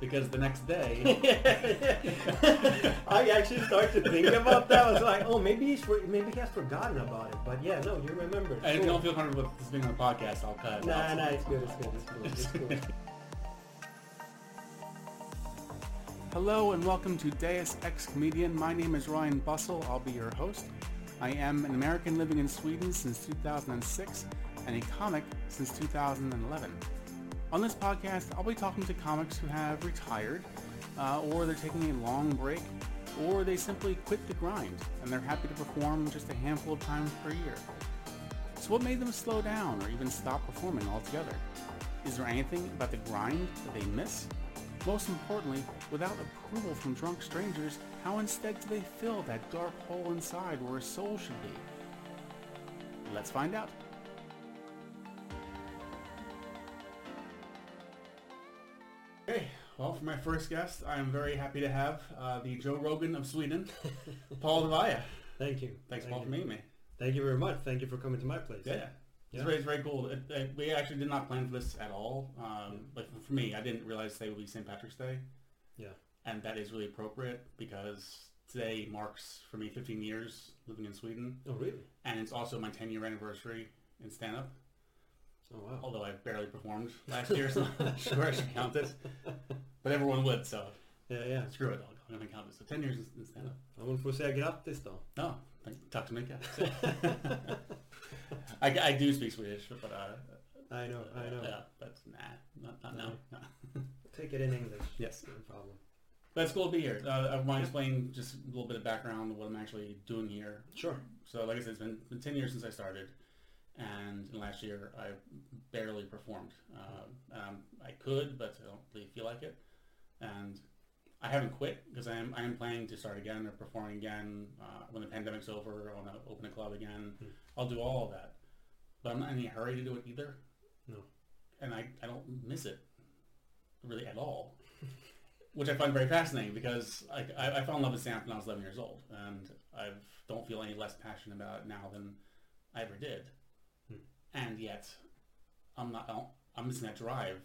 because the next day, I actually started to think about that. I was like, oh, maybe he's for, maybe he has forgotten about it. But yeah, no, you remember. and if you don't feel comfortable with this being on the podcast, I'll cut it Nah, nah, it's good, it's good, it's cool, it's cool. Hello and welcome to Deus Ex Comedian. My name is Ryan Bussell. I'll be your host. I am an American living in Sweden since 2006 and a comic since 2011. On this podcast, I'll be talking to comics who have retired, uh, or they're taking a long break, or they simply quit the grind and they're happy to perform just a handful of times per year. So what made them slow down or even stop performing altogether? Is there anything about the grind that they miss? Most importantly, without approval from drunk strangers, how instead do they fill that dark hole inside where a soul should be? Let's find out. Okay, well, for my first guest, I am very happy to have uh, the Joe Rogan of Sweden, Paul Devaya. Thank you. Thanks, Thank Paul, for meeting me. Thank you very much. Thank you for coming to my place. Yeah. Yeah. It's, very, it's very cool. It, it- we actually did not plan for this at all. Um, Like for me, I didn't realize today would be St. Patrick's Day. Yeah. And that is really appropriate because today marks for me 15 years living in Sweden. Oh, really? And it's also my 10 year anniversary in stand-up. Oh, wow. Although I barely performed last year, so I'm not sure I should count it. But everyone would, so Yeah, yeah. screw it. I'm going to count it. So 10 years in stand-up. Ja, men får säga grattis då. No, tack så mycket. I, I do speak Swedish, but uh, I know, I know. Yeah, but nah, not, not now. No. Take it in English. Yes. No problem. But it's cool to be here. Uh, I want to explain just a little bit of background of what I'm actually doing here. Sure. So like I said, it's been, been 10 years since I started. And last year I barely performed. Uh, um, I could, but I don't really feel like it. And I haven't quit because I am, I am planning to start again or performing again uh, when the pandemic's over. I want to open a club again. Hmm. I'll do all of that. But I'm not in any hurry to do it either. No. And I, I don't miss it really at all. Which I find very fascinating because I, I, I fell in love with stand when I was 11 years old. And I don't feel any less passionate about it now than I ever did. Hmm. And yet, I'm not. I'm missing that drive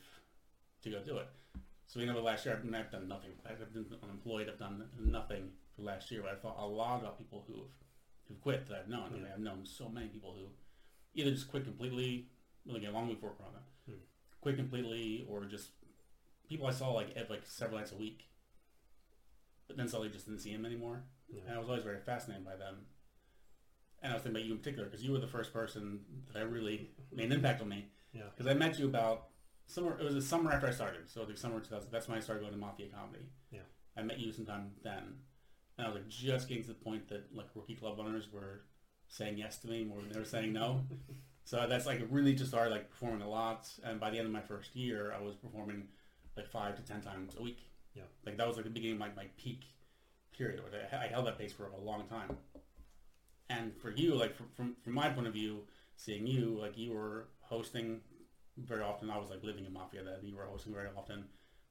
to go do it. So you know, the last year I've, I've done nothing. I've been unemployed. I've done nothing for last year. But I thought a lot about people who have who've quit that I've known. I mean, I've known so many people who either just quit completely, well, again, long before Corona, Hmm. quit completely, or just people I saw like at like several nights a week, but then suddenly just didn't see them anymore. And I was always very fascinated by them. And I was thinking about you in particular because you were the first person that I really made an impact on me. Yeah. Because I met you about summer. It was the summer after I started, so the summer 2000. That's when I started going to Mafia Comedy. Yeah. I met you sometime then, and I was like just getting to the point that like rookie club owners were saying yes to me more than they were saying no. so that's like really just started like performing a lot, and by the end of my first year, I was performing like five to ten times a week. Yeah. Like that was like the beginning of my, my peak period. I, I held that pace for a long time. And for you, like from, from from my point of view, seeing you, like you were hosting very often. I was like living in Mafia then. You were hosting very often.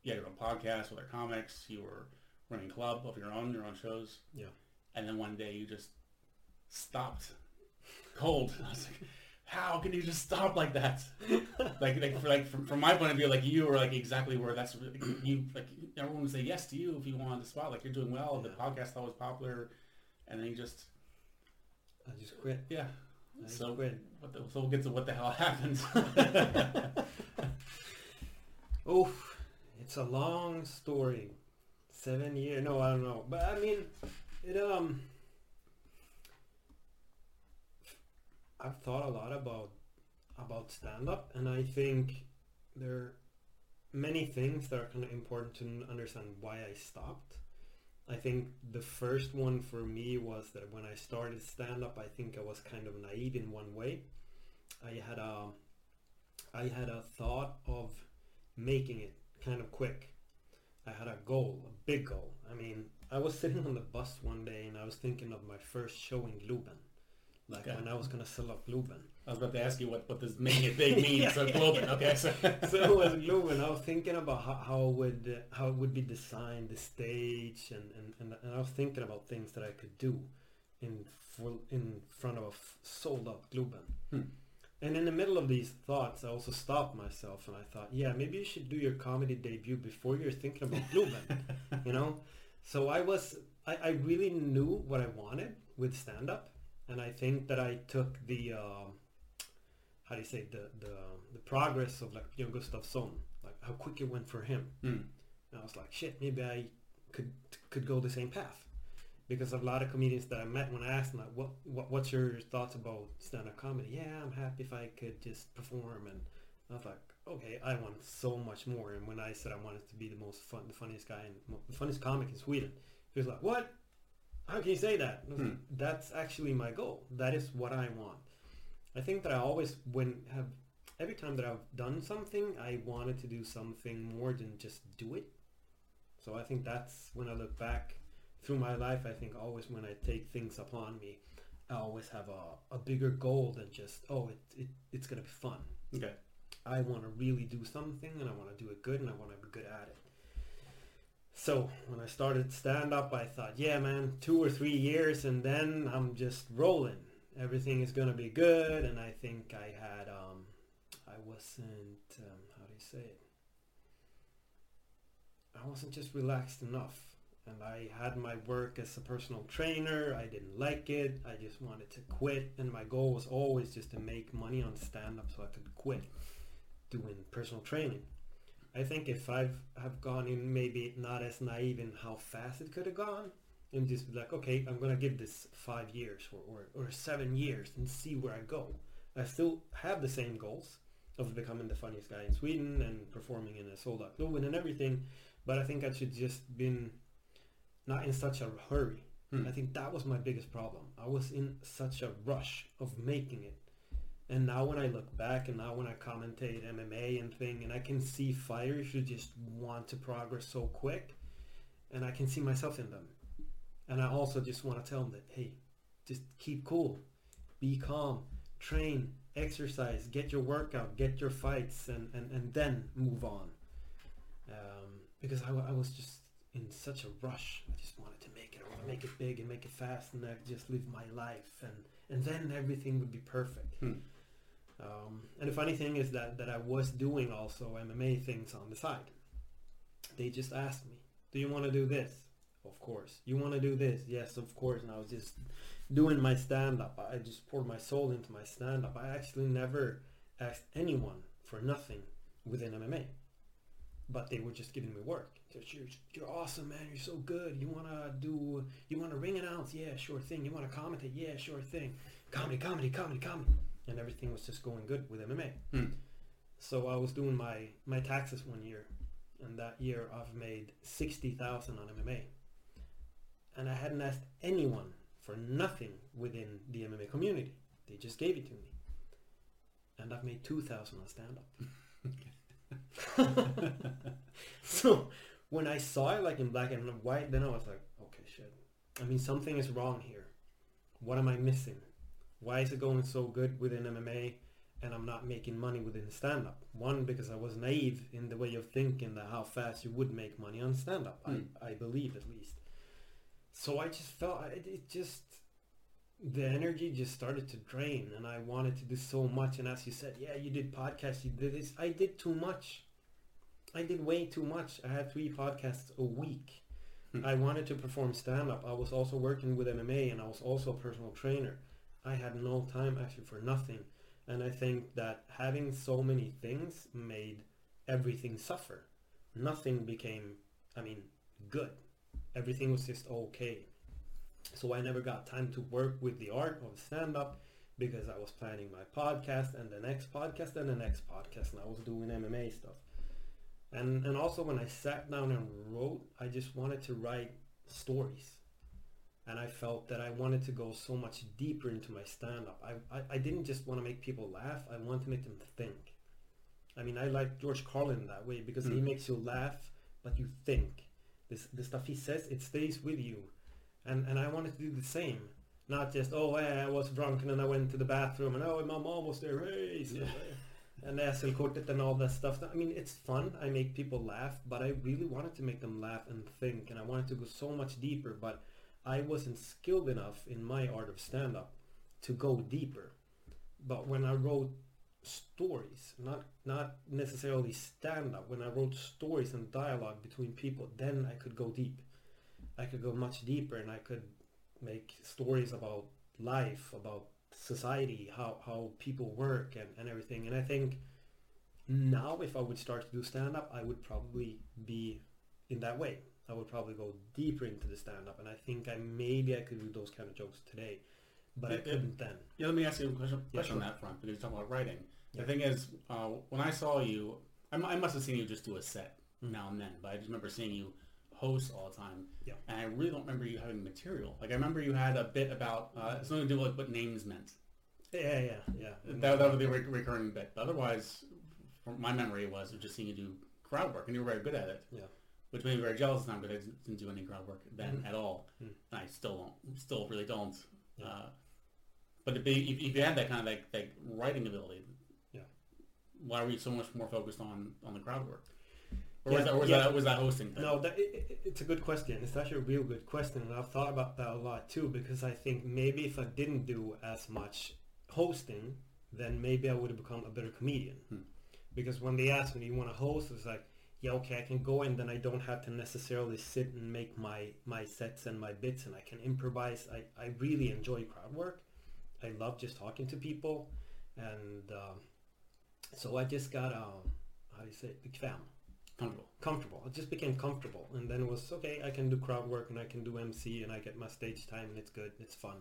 You had your own podcast with other comics. You were running a club of your own, your own shows. Yeah. And then one day you just stopped cold. I was like, how can you just stop like that? like, like, for, like from, from my point of view, like you were like exactly where that's like, you like everyone would say yes to you if you wanted the spot. Like you're doing well. The Yeah. podcast thought was popular, and then you just I just quit. yeah. I So quit. what the, so we'll get to what the hell happened. Oof, it's a long story. Seven years? No, I don't know. But I mean, it um, I've thought a lot about about stand up, and I think there are many things that are kind of important to understand why I stopped. I think the first one for me was that when I started stand up, I think I was kind of naive in one way. I had a I had a thought of making it kind of quick. I had a goal, a big goal. I mean, I was sitting on the bus one day and I was thinking of my first show in Globen. Like Okay. when I was gonna sell up Globen. I was about to ask you what, what does making it big mean. Yeah, so Globen, yeah. okay. So, so it was Globen. I was thinking about how, how would how it would be designed, the stage, and, and, and, and I was thinking about things that I could do in full in front of a sold out Globen. Hmm. And in the middle of these thoughts, I also stopped myself and I thought, yeah, maybe you should do your comedy debut before you're thinking about Globen, you know? So I was, I, I really knew what I wanted with stand-up. And I think that I took the, uh, how do you say, the, the, the progress of like Björn Gustafsson, like how quick it went for him. Mm. And I was like, shit, maybe I could could go the same path. Because a lot of comedians that I met when I asked them, like, what, what what's your thoughts about stand-up comedy? Yeah, I'm happy if I could just perform. And I was like, okay, I want so much more. And when I said I wanted to be the most fun, the funniest guy and the funniest comic in Sweden, he was like, what? How can you say that? And I was like, That's actually my goal. That is what I want. I think that I always, when have, every time that I've done something, I wanted to do something more than just do it. So I think that's when I look back through my life, I think always when I take things upon me, I always have a, a bigger goal than just, oh, it, it, it's going to be fun. Okay. I want to really do something and I want to do it good and I want to be good at it. So when I started stand up, I thought, yeah, man, two or three years and then I'm just rolling. Everything is going to be good. And I think I had, um, I wasn't, um, how do you say it? I wasn't just relaxed enough. And I had my work as a personal trainer. I didn't like it. I just wanted to quit. And my goal was always just to make money on stand-up so I could quit doing personal training. I think if I've have gone in maybe not as naive in how fast it could have gone, and just be like, okay, I'm gonna give this five years or, or, or seven years and see where I go. I still have the same goals of becoming the funniest guy in Sweden and performing in a sold out Globen and everything, but I think I should just been not in such a hurry. Hmm. I think that was my biggest problem. I was in such a rush of making it. And now when I look back and now when I commentate MMA and thing and I can see fighters who just want to progress so quick and I can see myself in them. And I also just want to tell them that, hey, just keep cool, be calm, train, exercise, get your workout, get your fights and, and, and then move on. Um, because I, I was just in such a rush. I just wanted to make it. I make it big and make it fast and I just live my life and, and then everything would be perfect. Hmm. Um, and the funny thing is that, that I was doing also MMA things on the side. They just asked me, do you want to do this? Of course. You want to do this? Yes, of course. And I was just doing my stand-up. I just poured my soul into my stand-up. I actually never asked anyone for nothing within MMA. But they were just giving me work. You're, you're awesome, man. You're so good. You want to do, you want to ring announce? Yeah, sure thing. You want to commentate? Yeah, sure thing. Comedy, comedy, comedy, comedy. And everything was just going good with MMA. So I was doing my, my taxes one year. And that year I've made 60,000 on MMA. And I hadn't asked anyone for nothing within the MMA community. They just gave it to me. And I've made 2,000 on stand-up. so when I saw it like in black and white, then I was like, okay, shit. I mean, something is wrong here. What am I missing? Why is it going so good within MMA and I'm not making money within stand-up? One, because I was naive in the way of thinking that how fast you would make money on stand-up. Hmm. I, I believe at least. So I just felt, it, it just, the energy just started to drain and I wanted to do so much. And as you said, yeah, you did podcasts, you did this. I did too much. I did way too much. I had three podcasts a week. Hmm. I wanted to perform stand-up. I was also working with MMA and I was also a personal trainer. I had no time actually for nothing. And I think that having so many things made everything suffer. Nothing became, I mean, good. Everything was just okay. So I never got time to work with the art of stand-up because I was planning my podcast and the next podcast and the next podcast and I was doing MMA stuff. And and also when I sat down and wrote, I just wanted to write stories. And I felt that I wanted to go so much deeper into my stand-up. I, I, I didn't just want to make people laugh. I wanted to make them think. I mean, I like George Carlin that way because he Mm. makes you laugh, but you think. This, the stuff he says, it stays with you. And, and I wanted to do the same. Not just, oh, I was drunk and then I went to the bathroom and, oh, my mom was there. Hey, so, Yeah. and SL-kortet and all that stuff. I mean, it's fun. I make people laugh, but I really wanted to make them laugh and think. And I wanted to go so much deeper, but I wasn't skilled enough in my art of stand-up to go deeper. But when I wrote stories, not not necessarily stand up. When I wrote stories and dialogue between people, then I could go deep. I could go much deeper, and I could make stories about life, about society, how how people work, and and everything. And I think now, if I would start to do stand up, I would probably be in that way. I would probably go deeper into the stand up, and I think I maybe I could do those kind of jokes today, but I Yeah, yeah. couldn't then. Yeah, let me ask you a question, Yeah, question on that front because you talk about writing. Yeah. The thing is, uh, when I saw you, I, I must have seen you just do a set Mm. now and then, but I just remember seeing you host all the time. Yeah. And I really don't remember you having material. Like I remember you had a bit about uh, something to do with what names meant. Yeah, yeah, yeah. That, that was the re- recurring bit. But otherwise, from my memory was of just seeing you do crowd work, and you were very good at it. Yeah. Which made me very jealous now because I didn't- do any crowd work then Mhm. at all, Mm. and I still don't, still really don't. Yeah. Uh, but if, you- if, if you had that kind of like, like writing ability, Yeah. why were you so much more focused on, on the crowd work? Or Yeah, was that, or was yeah. that was that hosting? Thing? No, that, it, it- it's a good question. It's actually a real good question, and I've thought about that a lot too. Because I think maybe if I didn't do as much hosting, then maybe I would have become a better comedian. Hmm. Because when they asked me, "Do you want to host?" It's like, yeah, okay, I can go, and then I don't have to necessarily sit and make my my sets and my bits, and I can improvise. I I really enjoy crowd work. I love just talking to people, and um, so I just got um, how do you say it, bekväm Comfortable. comfortable. It just became comfortable, and then it was okay. I can do crowd work and I can do MC and I get my stage time and it's good. It's fun.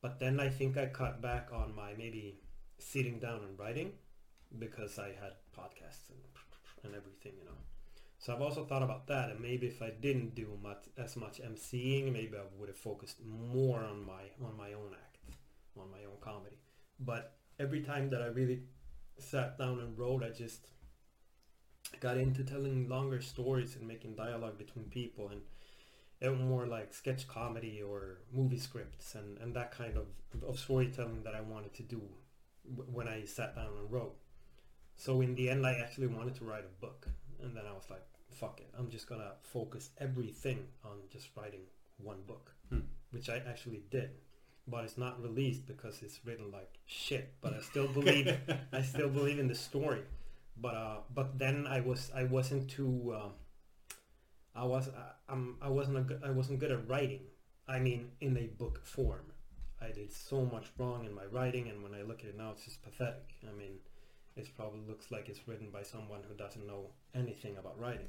But then I think I cut back on my maybe sitting down and writing because I had podcasts and and everything, you know. So I've also thought about that, and maybe if I didn't do much as much MCing, maybe I would have focused more on my on my own act, on my own comedy. But every time that I really sat down and wrote, I just got into telling longer stories and making dialogue between people and was more like sketch comedy or movie scripts and, and that kind of, of storytelling that I wanted to do when I sat down and wrote. So in the end, I actually wanted to write a book. And then I was like, fuck it. I'm just going to focus everything on just writing one book, Hmm. which I actually did. But it's not released because it's written like shit. But I still believe I still believe in the story. But uh, but then I was I wasn't too um, I was I, I'm I wasn't a good, I wasn't good at writing. I mean, in a book form, I did so much wrong in my writing, and when I look at it now, it's just pathetic. I mean, it probably looks like it's written by someone who doesn't know anything about writing.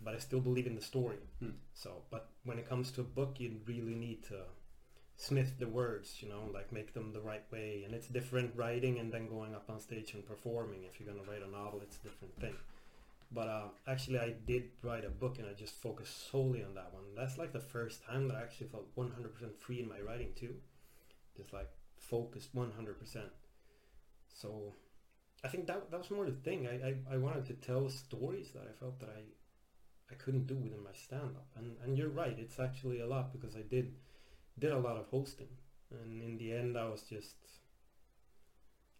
But I still believe in the story. Hmm. So, but when it comes to a book, you really need to smith the words, you know, like make them the right way. And it's different writing and then going up on stage and performing. If you're going to write a novel, it's a different thing. But uh, actually, I did write a book and I just focused solely on that one. That's like the first time that I actually felt 100% free in my writing too. Just like focused 100%. So I think that that was more the thing. I, I, I wanted to tell stories that I felt that I I couldn't do within my stand-up. And and you're right, it's actually a lot because I did did a lot of hosting. And in the end, I was just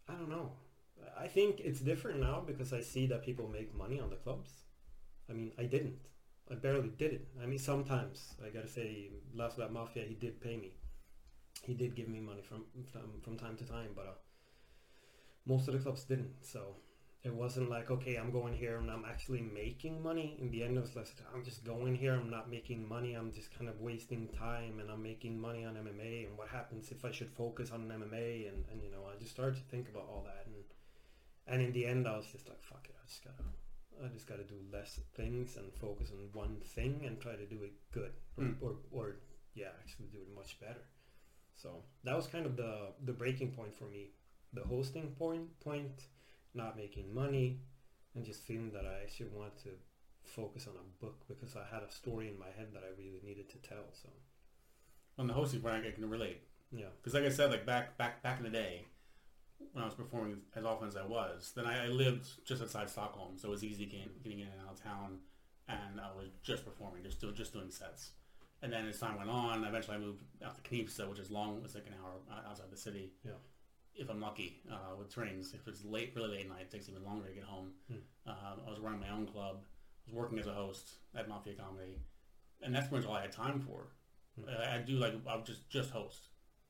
I don't know. I think it's different now because I see that people make money on the clubs. I mean, I didn't. I barely did it. I mean, sometimes I gotta say, Last Lap Mafia, he did pay me. He did give me money from from, from time to time, but uh, most of the clubs didn't. So it wasn't like, okay, I'm going here and I'm actually making money. In the end, it was like, I'm just going here. I'm not making money. I'm just kind of wasting time, and I'm making money on MMA. And what happens if I should focus on MMA? And, and you know, I just started to think about all that, and and in the end, I was just like, fuck it. I just gotta, I just gotta do less things and focus on one thing and try to do it good, or Hmm. or, or yeah, actually do it much better. So that was kind of the the breaking point for me, the hosting point point, not making money, and just feeling that I actually wanted to focus on a book because I had a story in my head that I really needed to tell. So On the hosting front, I can relate. yeah, Because like I said, like back back back in the day, when I was performing as often as I was, then I, I lived just outside Stockholm, so it was easy getting, getting in and out of town, and I was just performing, just doing just doing sets. And then as time went on, eventually I moved out to Knivsta, which is long, it's like an hour uh, outside the city. Yeah. If I'm lucky, uh, with trains. If it's late, really late night, it takes even longer to get home. Hmm. Uh, I was running my own club. I was working as a host at Mafia Comedy, and that's pretty much all I had time for. Hmm. I, I do like I'll just just host,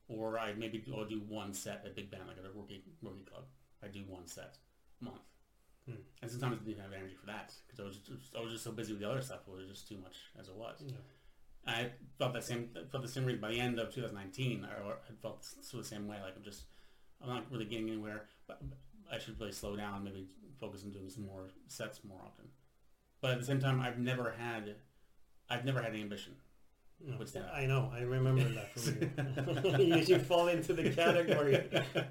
or I maybe do, I'll do one set at Big Band like at a rookie rookie club. I do one set a month. Hmm. And sometimes I didn't have energy for that because I was just, I was just so busy with the other stuff. It was just too much as it was. Yeah. I felt that same felt the same reason by the end of 2019. I, I felt sort of the same way. Like I'm just I'm not really getting anywhere. But I should really slow down. Maybe focus on doing some more sets more often. But at the same time, I've never had I've never had any ambition. No, What's that? I know. I remember that from you. you should fall into the category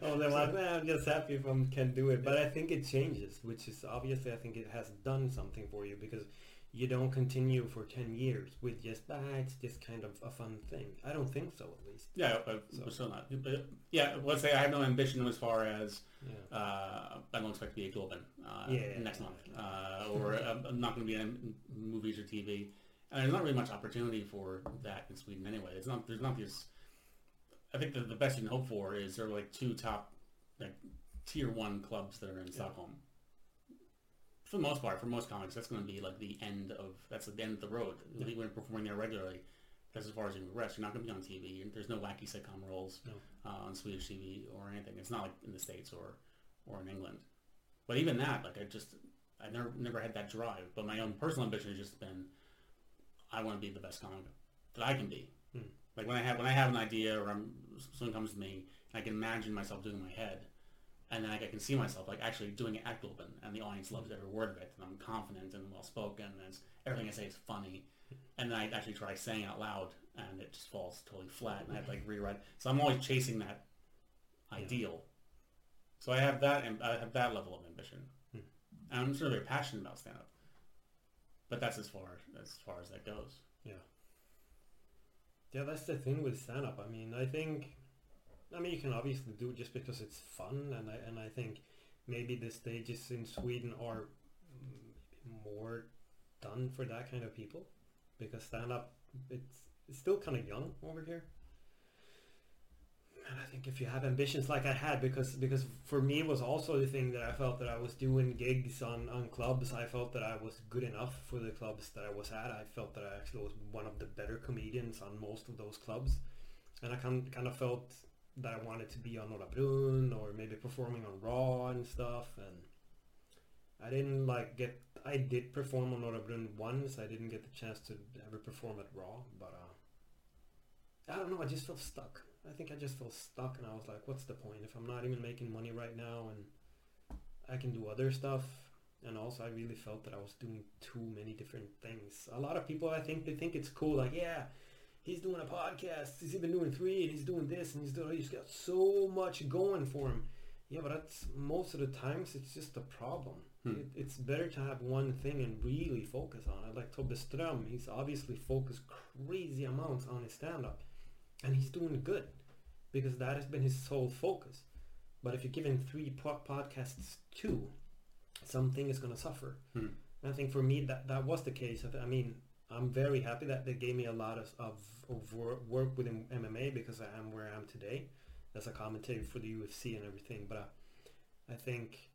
of the like, "Nah, I'm just happy if I can do it. But I think it changes, which is obviously I think it has done something for you because you don't continue for 10 years with just, ah, it's just kind of a fun thing. I don't think so, at least. Yeah, but So- still not. But, yeah, let's say I have no ambition as far as Yeah. uh, I don't expect to be a Globen uh, Yeah. next month, uh, or I'm I'm not going to be in movies or TV. And there's not really much opportunity for that in Sweden anyway. It's not. There's not these. I think the, the best you can hope for is there are like two top, like tier one clubs that are in Stockholm. For the most part, for most comics, that's going to be like the end of that's the end of the road. Yeah. When you're performing there regularly, that's as far as you can progress. You're not going to be on TV. There's no wacky sitcom roles No. uh, on Swedish TV or anything. It's not like in the states or or in England. But even that, like I just, I never never had that drive. But my own personal ambition has just been, I want to be the best comic that I can be. Hmm. Like when I have when I have an idea or I'm, something comes to me, I can imagine myself doing it in my head, and then like, I can see myself like actually doing it at Globen, and the audience loves every word of it, and I'm confident and well spoken, and it's, everything I say is funny, and then I actually try saying it out loud, and it just falls totally flat, and I have to like rewrite. So I'm always chasing that ideal. So I have that, and I have that level of ambition, Hmm. and I'm sort of very passionate about stand up. But that's as far as far as that goes. Yeah. Yeah, that's the thing with stand up. I mean, I think I mean you can obviously do just because it's fun and I and I think maybe the stages in Sweden are more done for that kind of people because stand up it's, it's still kind of young over here. And I think if you have ambitions like I had, because because for me it was also the thing that I felt that I was doing gigs on, on clubs. I felt that I was good enough for the clubs that I was at. I felt that I actually was one of the better comedians on most of those clubs, and I kind kind of felt that I wanted to be on Norra Brunn or maybe performing on Raw and stuff. And I didn't like get. I did perform on Norra Brunn once. I didn't get the chance to ever perform at Raw, but uh, I don't know. I just felt stuck. I think I just felt stuck, and I was like, "What's the point if I'm not even making money right now, and I can do other stuff?" And also, I really felt that I was doing too many different things. A lot of people, I think, they think it's cool. Like, yeah, he's doing a podcast. He's even doing three, and he's doing this, and he's doing. He's got so much going for him. Yeah, but that's most of the times it's just a problem. Hmm. It, it's better to have one thing and really focus on it. Like Tobbe Ström, he's obviously focused crazy amounts on his stand-up, and he's doing good because that has been his sole focus. But if you give him three po- podcasts too, something is going to suffer. Hmm. And I think for me that that was the case. I th- I mean, I'm very happy that they gave me a lot of of, of work within MMA because I am where I am today as a commentator for the UFC and everything. But I, I think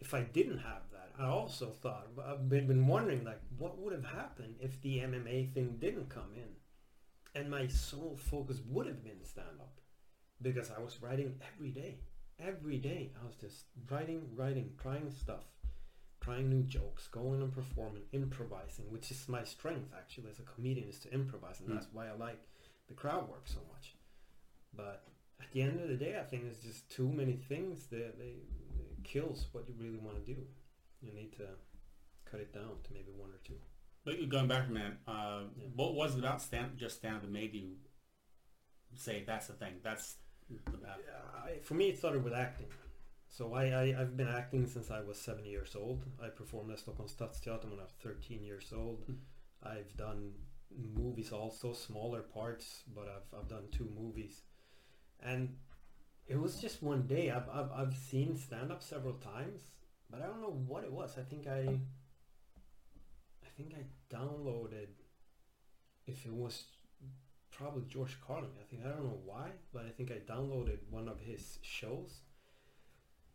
if I didn't have that, I also thought I've been, been wondering like what would have happened if the MMA thing didn't come in, and my sole focus would have been stand up because I was writing every day. Every day I was just writing, writing, trying stuff, trying new jokes, going and performing, improvising, which is my strength actually as a comedian is to improvise, and Mm. that's why I like the crowd work so much. But at the end of the day, I think it's just too many things that they, kills what you really want to do. You need to cut it down to maybe one or two. But going back from that, uh, Yeah. what was it about stand just stand up that made you say that's the thing? That's the path. I, for me, it started with acting. So I, I, I've been acting since I was seven years old. I performed at Stockholm Stadsteatern when I was 13 years old. Hmm. I've done movies also, smaller parts, but I've, I've done two movies. And it was just one day. I've, I've, I've seen stand-up several times, but I don't know what it was. I think I, I think I downloaded, if it was probably George Carlin. I think I don't know why, but I think I downloaded one of his shows,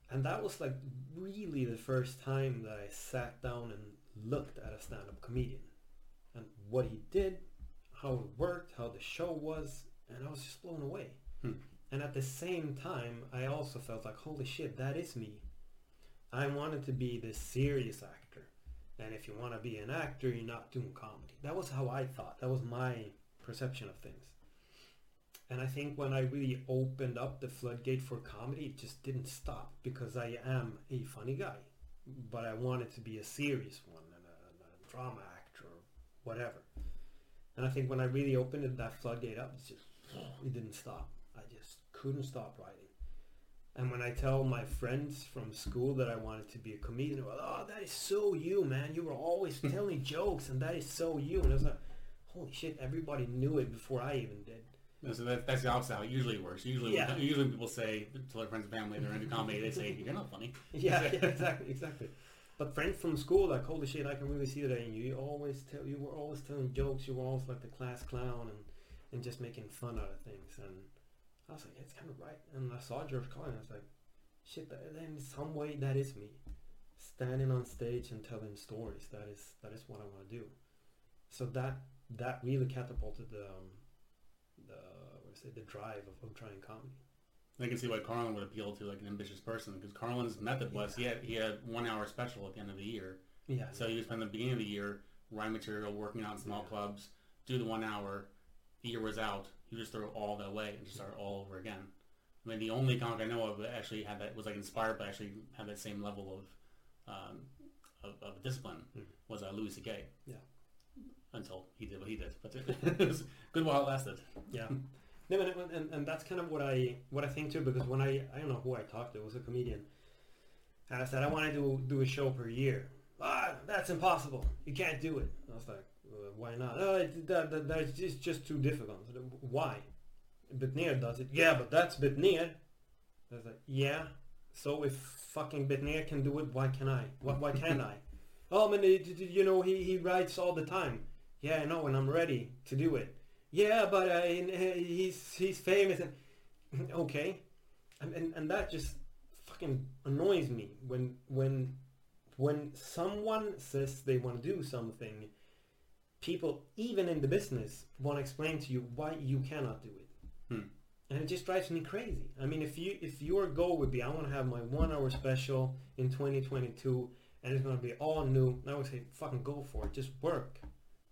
and that was like really the first time that I sat down and looked at a stand-up comedian and what he did, how it worked, how the show was, and I was just blown away. Hmm. And at the same time, I also felt like, holy shit, that is me. I wanted to be the serious actor. And if you want to be an actor, you're not doing comedy. That was how I thought. That was my perception of things. And I think when I really opened up the floodgate for comedy, it just didn't stop because I am a funny guy. But I wanted to be a serious one and a, and a drama actor or whatever. And I think when I really opened it, that floodgate up, it's just, it didn't stop. I just couldn't stop writing. And when I tell my friends from school that I wanted to be a comedian, they're like, oh, that is so you, man. You were always telling jokes and that is so you. And I was like, holy shit, everybody knew it before I even did. So that, that's the opposite how it usually works. Usually, Yeah. usually when people say to their friends and family they're into comedy, they say, you're not funny. yeah, yeah, exactly, exactly. But friends from school, like, holy shit, I can really see that in you. You always tell, you were always telling jokes. You were always like the class clown and, and just making fun out of things. And I was like, it's kind of right. And I saw George Carlin. I was like, shit, that, in some way that is me, standing on stage and telling stories. That is that is what I want to do. So that that really catapulted the um, the say the drive of, of trying comedy. I can see why Carlin would appeal to like an ambitious person because Carlin's method was he had he had one hour special at the end of the year. Yeah. So he would spend the beginning of the year writing material, working out in small Yeah. clubs, do the one hour. The year was out. He would just throw all that away and just start all over again. I mean, the only comic I know of that actually had that was like inspired, but actually had that same level of um, of, of discipline Mm. was uh, Louis C.K. Yeah. Until he did what he did, but it was good while it lasted. Yeah. No, and, and, and that's kind of what I what I think too because when I I don't know who I talked to it was a comedian and I said I want to do do a show per year. Ah, that's impossible. You can't do it. I was like, uh, why not? Oh, it, that, that that's just just too difficult. Said, why? Bitneer does it. Yeah, but that's Bitneer. I was like, yeah. So if fucking Bitneer can do it, why can I? Why, why can't I? Oh man, you know he he writes all the time. Yeah, I know, and I'm ready to do it. Yeah, but uh, in- uh, he's he's famous and okay, and, and and that just fucking annoys me when when when someone says they want to do something, people even in the business want to explain to you why you cannot do it, Hmm. and it just drives me crazy. I mean, if you if your goal would be I want to have my one hour special in 2022 and it's gonna be all new, I would say fucking go for it. Just work,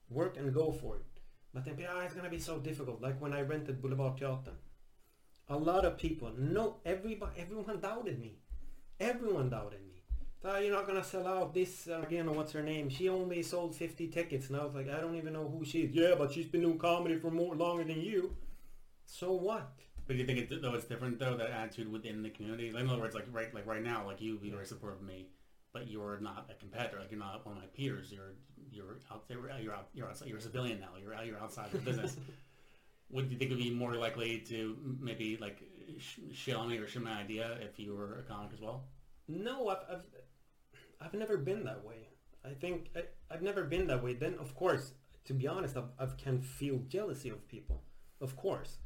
work and go for it. But then, ah, it's gonna be so difficult. Like when I rented Boulevard Theater, a lot of people, no, everybody, everyone doubted me. Everyone doubted me. Ah, you're not gonna sell out this. Uh, you know what's her name? She only sold 50 tickets, and I was like, I don't even know who she is. Yeah, but she's been doing comedy for more longer than you. So what? But do you think it, though it's different though that attitude within the community? In other words, like right like right now, like you, you're very supportive of me, but you're not a competitor. Like you're not one of my peers. You're you're out there. You're out. You're outside. You're a civilian now. You're out. You're outside of the business. Would you think would be more likely to maybe like sh- shit on me or shit my idea if you were a comic as well? No, I've, I've, I've never been that way. I think I, I've never been that way. Then, of course, to be honest, I've, I can feel jealousy of people, of course,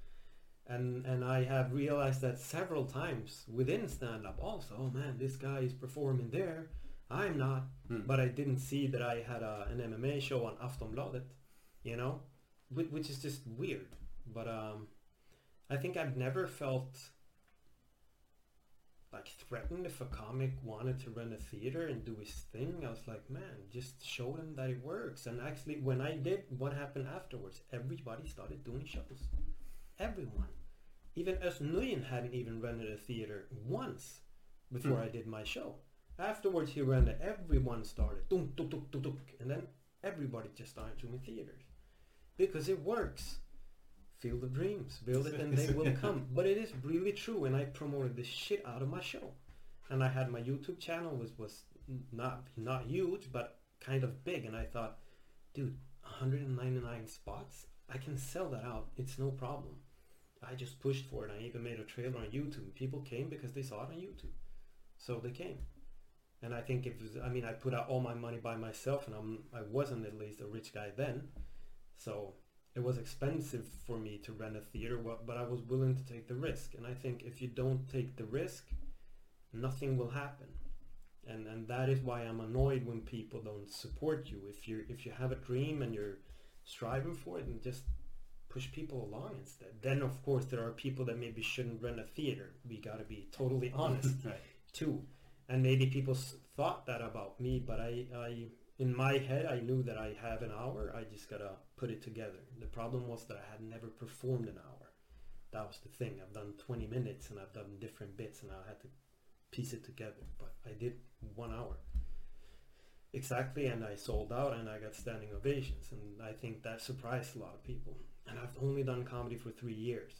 and and I have realized that several times within stand-up. Also, oh man, this guy is performing there. I'm not, Hmm. but I didn't see that I had a, an MMA show on Aftonbladet, you know, which, which is just weird. But um, I think I've never felt like threatened if a comic wanted to run a theater and do his thing. I was like, man, just show them that it works. And actually, when I did, what happened afterwards? Everybody started doing shows. Everyone. Even Özz hadn't even rented a theater once before Hmm. I did my show. Afterwards, he rented. Everyone started. Dunk, dunk, dunk, dunk, dunk. And then everybody just started doing theaters. Because it works. Feel the dreams. Build it and they will come. But it is really true. And I promoted the shit out of my show. And I had my YouTube channel was, was not, not huge, but kind of big. And I thought, dude, 199 spots? I can sell that out. It's no problem. I just pushed for it. I even made a trailer on YouTube. People came because they saw it on YouTube. So they came. And I think it was, I mean, I put out all my money by myself and I'm, I wasn't at least a rich guy then. So it was expensive for me to rent a theater, but I was willing to take the risk. And I think if you don't take the risk, nothing will happen. And, and that is why I'm annoyed when people don't support you. If you if you have a dream and you're striving for it, and just push people along instead. Then of course there are people that maybe shouldn't rent a theater. We gotta be totally honest right. too. and maybe people thought that about me, but I, I in my head I knew that I have an hour. I just gotta put it together. The problem was that I had never performed an hour. That was the thing. I've done 20 minutes and I've done different bits, and I had to piece it together. But I did one hour exactly, and I sold out, and I got standing ovations, and I think that surprised a lot of people. And I've only done comedy for three years.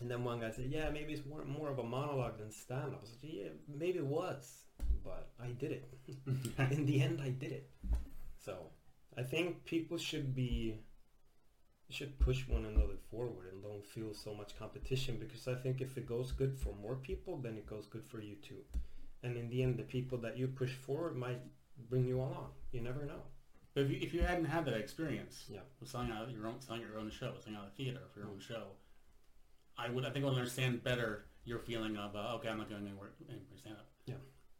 And then one guy said, "Yeah, maybe it's more, more of a monologue than stand-up." I was like, "Yeah, maybe it was, but I did it. In the end, I did it." So I think people should be should push one another forward and don't feel so much competition because I think if it goes good for more people, then it goes good for you too. And in the end, the people that you push forward might bring you along. You never know. But if you, if you hadn't had that experience Yeah. with selling out your own selling your own show, selling out a theater for your own show, I would I think I would understand better your feeling of uh, okay, I'm not going anywhere anywhere stand up. Yeah.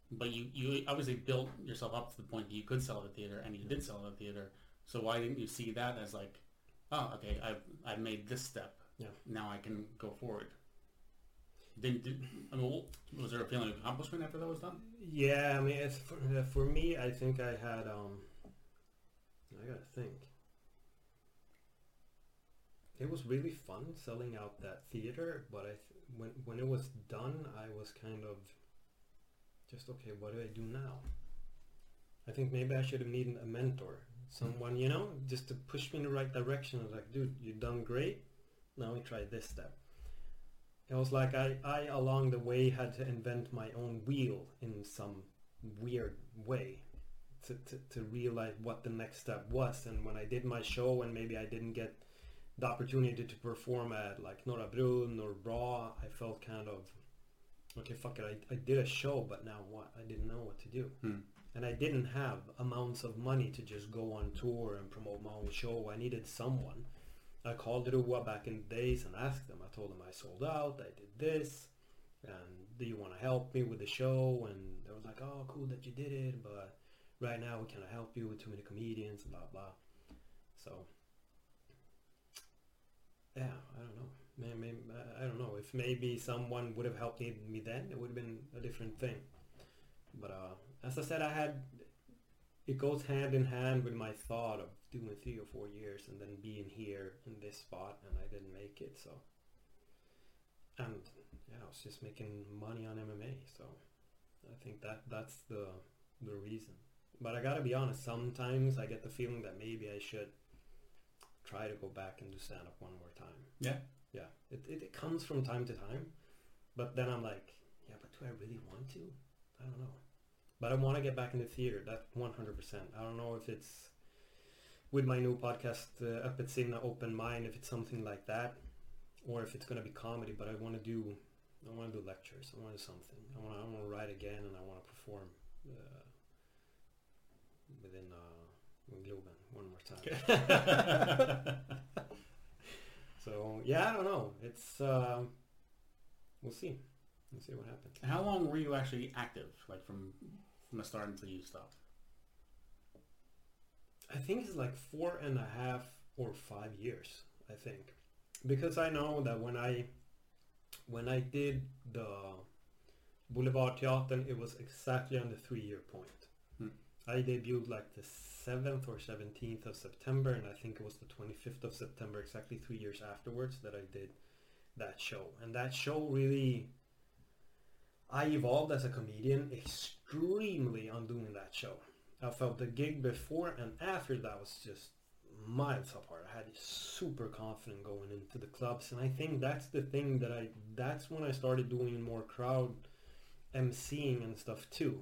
But you you obviously built yourself up to the point that you could sell at a theater, and you did sell at a theater. So why didn't you see that as like, oh, okay, I've I've made this step. Yeah. Now I can go forward. Did, did I mean, was there a feeling of accomplishment after that was done? Yeah, I mean, it's for, uh, for me, I think I had, um, I gotta think. It was really fun selling out that theater, but I th- when when it was done, I was kind of just okay. What do I do now? I think maybe I should have needed a mentor, someone you know, just to push me in the right direction. I was like, dude, you've done great. Now we try this step. It was like I, I along the way had to invent my own wheel in some weird way to, to, to realize what the next step was. And when I did my show and maybe I didn't get the opportunity to perform at like Norra Brunn or Raw, I felt kind of, okay, fuck it. I, I did a show, but now what? I didn't know what to do. Hmm. And I didn't have amounts of money to just go on tour and promote my own show. I needed someone. I called Rua back in the days and asked them. I told them I sold out, I did this, and do you want to help me with the show? And they were like, oh, cool that you did it, but right now we cannot help you with too many comedians, blah, blah. So, yeah, I don't know. Maybe, I don't know. If maybe someone would have helped me, me then, it would have been a different thing. But uh, as I said, I had it goes hand in hand with my thought of doing three or four years and then being here in this spot and I didn't make it so and yeah I was just making money on MMA so I think that that's the the reason but I gotta be honest sometimes I get the feeling that maybe I should try to go back and do stand up one more time Yeah. yeah it, it, it comes from time to time but then I'm like yeah but do I really want to I don't know but I want to get back in the theater. That's 100%. I don't know if it's with my new podcast, uh, Öppet Sinne, Open Mind, if it's something like that, or if it's going to be comedy. But I want to do, I want to do lectures. I want to do something. I want to, I want to write again, and I want to perform uh, within uh, Globen one more time. so yeah, I don't know. It's uh, we'll see. We'll see what happens. How long were you actually active, like from from the start until you stopped? I think it's like four and a half or five years. I think because I know that when I when I did the Boulevard Theater, it was exactly on the three year point. I debuted like the 7th or 17th of September, and I think it was the 25th of September, exactly three years afterwards, that I did that show. And that show really, I evolved as a comedian extremely on doing that show. I felt the gig before and after that was just miles apart. I had super confident going into the clubs, and I think that's the thing that I. That's when I started doing more crowd emceeing and stuff too.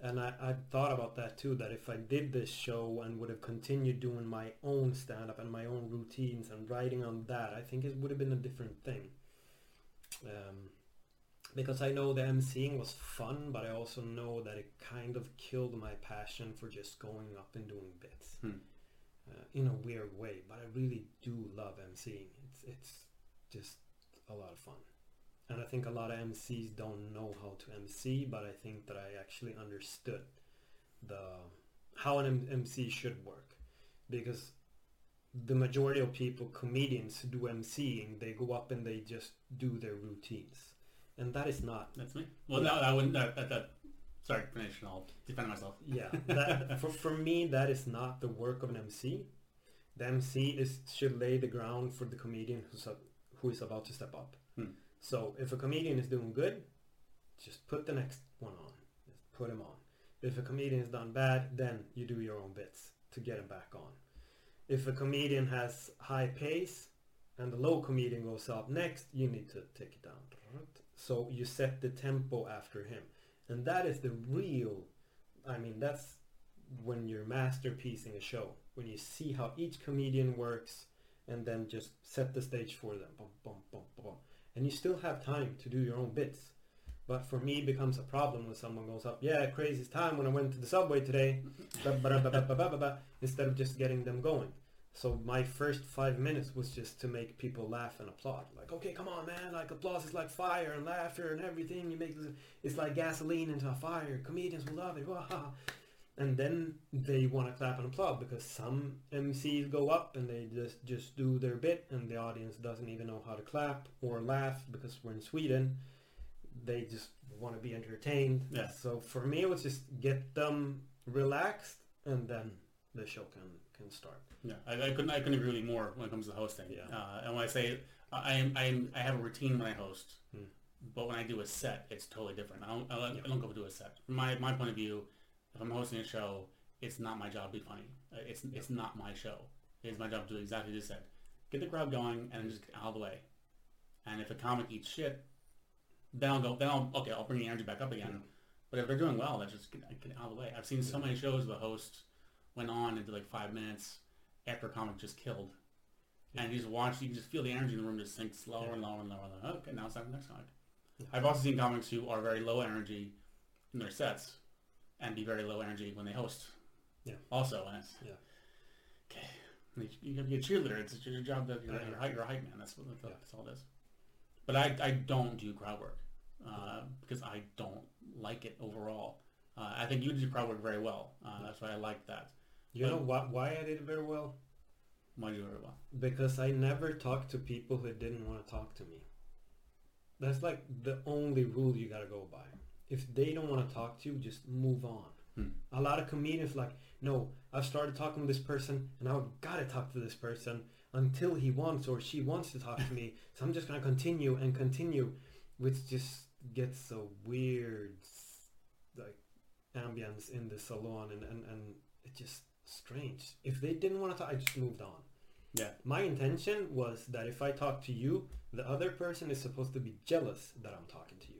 And I, I thought about that too, that if I did this show and would have continued doing my own stand-up and my own routines and writing on that, I think it would have been a different thing. Um, because I know the emceeing was fun, but I also know that it kind of killed my passion for just going up and doing bits Hmm. uh, in a weird way. But I really do love emceeing. It's it's just a lot of fun, and I think a lot of MCs don't know how to MC, but I think that I actually understood the how an M- MC should work because the majority of people, comedians who do MCing, they go up and they just do their routines, and that is not That's me. Well, no, that wouldn't that, that, that Sorry, finish and I'll defend myself. yeah, that, for, for me, that is not the work of an MC. The MC is should lay the ground for the comedian who's up, who is about to step up. So if a comedian is doing good, just put the next one on. Just put him on. If a comedian is done bad, then you do your own bits to get him back on. If a comedian has high pace and the low comedian goes up next, you need to take it down. So you set the tempo after him. And that is the real, I mean, that's when you're masterpiecing a show. When you see how each comedian works and then just set the stage for them. And you still have time to do your own bits. But for me, it becomes a problem when someone goes up, yeah, craziest time when I went to the subway today, ba- ba- ba- ba- ba- ba- ba- ba," instead of just getting them going. So my first five minutes was just to make people laugh and applaud. Like, okay, come on, man! Like applause is like fire and laughter and everything. You make this, it's like gasoline into a fire. Comedians will love it. And then they want to clap and applaud because some MCs go up and they just just do their bit and the audience doesn't even know how to clap or laugh because we're in Sweden. They just want to be entertained. Yeah. So for me, it was just get them relaxed and then the show can can start. Yeah, I, I couldn't I couldn't agree with you more when it comes to hosting. Yeah. Uh, and when I say I am I am I have a routine when I host, Hmm. but when I do a set, it's totally different. I don't I, don't- Yeah. I don't go do a set. From my my point of view, if I'm hosting a show, it's not my job to be funny. Uh, It's it's not my show. It's my job to do exactly as you said. Get the crowd going and just get out of the way. And if a comic eats shit, then I'll go. Then I'll okay. I'll bring the energy back up again. But if they're doing well, then just get, get out of the way. I've seen so many shows where the host went on into like five minutes after a comic just killed. And you just watch, you can just feel the energy in the room just sink slower and lower and lower. And lower. Okay, now it's time for the next comic. Yeah. I've also seen comics who are very low energy in their sets and be very low energy when they host. Yeah. Also, and it's Yeah. okay. You you gotta be a cheerleader. It's your job that you're, Yeah. you're, a hype- you're a hype man. That's what that's, Yeah. that's all it is. But I, I don't do crowd work uh, because I don't like it overall. Uh, I think you do crowd work very well. Uh, that's why I like that. You know why, why I did it very well? Why do you do it very well? Because I never talked to people who didn't want to talk to me. That's like the only rule you gotta go by. If they don't want to talk to you, just move on. Hmm. A lot of comedians like, no, I've started talking to this person and I've gotta talk to this person until he wants or she wants to talk to me. So I'm just gonna continue and continue, which just gets a weird like ambience in the salon and, and, and it's just strange. If they didn't want to talk, I just moved on. Yeah. My intention was that if I talk to you, the other person is supposed to be jealous that I'm talking to you.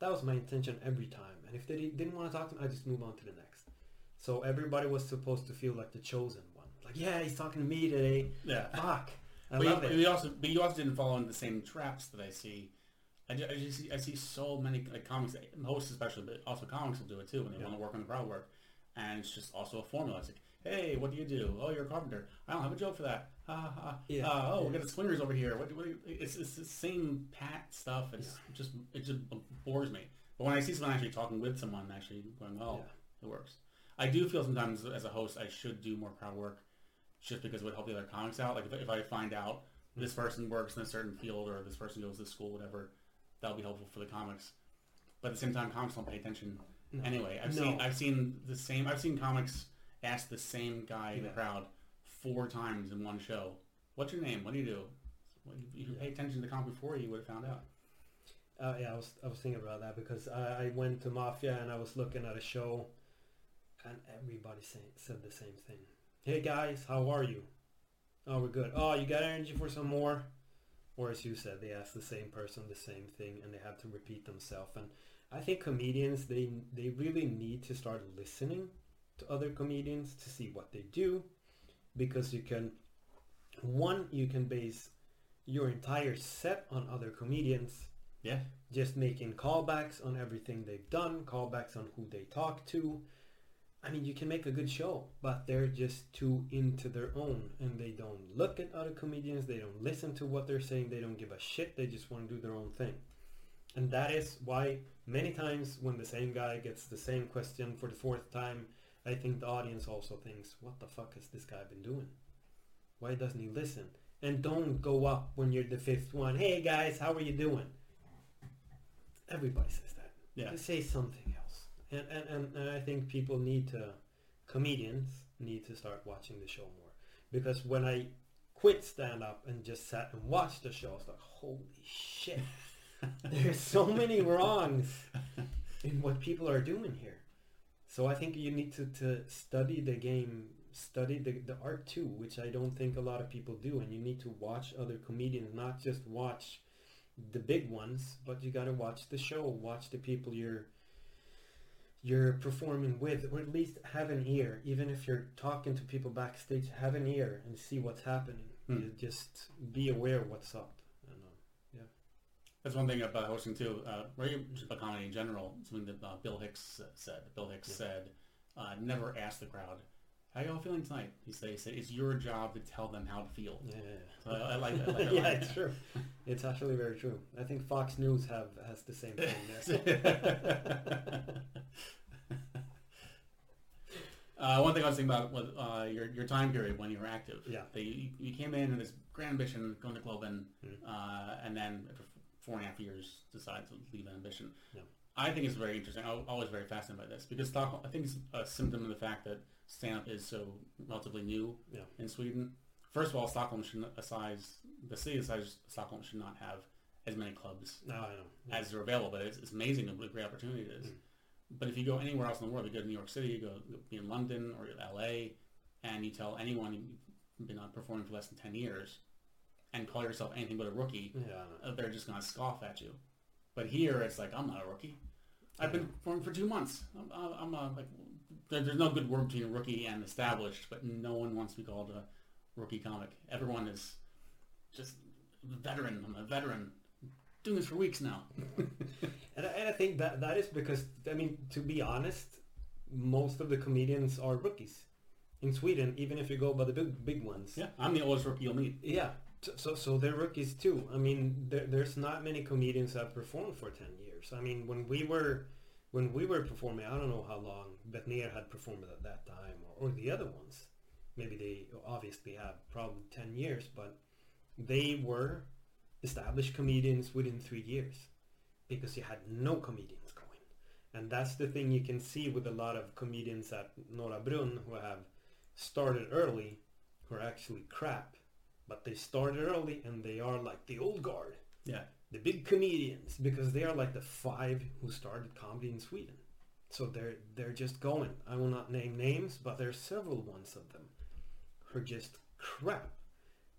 That was my intention every time. And if they didn't want to talk to me, I just move on to the next. So everybody was supposed to feel like the chosen one. Like, yeah, he's talking to me today. Yeah. Fuck. I but, love you, it. you also, but you also didn't fall into the same traps that I see. I, I just see, I see so many like comics, hosts especially, but also comics will do it too when they Yeah. want to work on the crowd work, and it's just also a formula. It's like, hey, what do you do? Oh, you're a carpenter. I don't have a joke for that. Ha ha. Yeah. Uh, oh, we Yeah. got the swingers over here. What, what it's, it's the same pat stuff. It's just it just bores me. But when I see someone actually talking with someone, actually going, well, Yeah. it works. I do feel sometimes as a host I should do more crowd work, just because it would help the other comics out. Like if, if I find out this person works in a certain field or this person goes to school, whatever, that'll be helpful for the comics. But at the same time, comics don't pay attention No. anyway. I've No. seen I've seen the same I've seen comics ask the same guy in the crowd four times in one show. What's your name? What do you do? You, you pay attention to the comic before you would have found out. Uh, yeah, I was I was thinking about that because I, I went to Mafia and I was looking at a show, and everybody say, said the same thing. Hey guys, how are you? Oh, we're good. Oh, you got energy for some more? Or as you said, they ask the same person the same thing, and they have to repeat themselves. And I think comedians they they really need to start listening to other comedians to see what they do, because you can one you can base your entire set on other comedians Yeah. just making callbacks on everything they've done, callbacks on who they talk to. I mean, you can make a good show, but they're just too into their own and they don't look at other comedians, they don't listen to what they're saying, they don't give a shit, they just want to do their own thing. And that is why many times when the same guy gets the same question for the fourth time, I think the audience also thinks, what the fuck has this guy been doing? Why doesn't he listen? And don't go up when you're the fifth one. Hey guys, how are you doing? Everybody says that. Yeah. Just say something else. and, and, and, and I think people need to, comedians need to start watching the show more. Because when I quit stand up and just sat and watched the show, I was like, holy shit. There's so many wrongs in what people are doing here. So I think you need to, to study the game, study the, the art too, which I don't think a lot of people do. And you need to watch other comedians, not just watch the big ones, but you got to watch the show, watch the people you're you're performing with, or at least have an ear. Even if you're talking to people backstage, have an ear and see what's happening. Hmm. Just be aware of what's up. That's one thing about hosting too. Uh, just about comedy in general. Something that uh, Bill Hicks said. Bill Hicks Yeah. said, uh, "Never ask the crowd how you all feeling tonight." He said, "He said it's your job to tell them how to feel." Yeah. So I, I like that. I like, yeah, it's true. It's actually very true. I think Fox News have has the same thing there. uh, one thing I was thinking about was uh, your your time period when you were active. Yeah. You, you came in with this grand ambition, going to Globen, Mm. uh, and then four and a half years decided to leave ambition. Yeah. I think it's very interesting. I'm always very fascinated by this because Stockholm, I think it's a symptom of the fact that stand-up is so relatively new Yeah. in Sweden. First of all, Stockholm should not, a size, the city size Stockholm should not have as many clubs No, I know. Yeah. as are available. But it's, it's amazing what a great opportunity it is. Mm. But if you go anywhere else in the world, you go to New York City, you go be in London or LA, and you tell anyone you've been on performing for less than ten years, and call yourself anything but a rookie, yeah, uh, they're just gonna scoff at you. But here, it's like I'm not a rookie. I've been performing for two months. I'm, I'm uh, like, there, there's no good word between rookie and established, but no one wants to be called a rookie comic. Everyone is just veteran. I'm a veteran. Doing this for weeks now. And I, and I think that that is because I mean, to be honest, most of the comedians are rookies in Sweden. Even if you go by the big big ones. Yeah, I'm the oldest rookie you'll meet. Yeah. So, so, they're rookies too. I mean, there, there's not many comedians that performed for 10 years. I mean, when we were, when we were performing, I don't know how long Betnér had performed at that time or, or the other ones. Maybe they obviously have probably 10 years, but they were established comedians within three years because you had no comedians going. And that's the thing you can see with a lot of comedians at Norra Brunn who have started early, who are actually crap but they started early and they are like the old guard, Yeah. the big comedians, because they are like the five who started comedy in Sweden. So they're they're just going. I will not name names, but there are several ones of them who are just crap,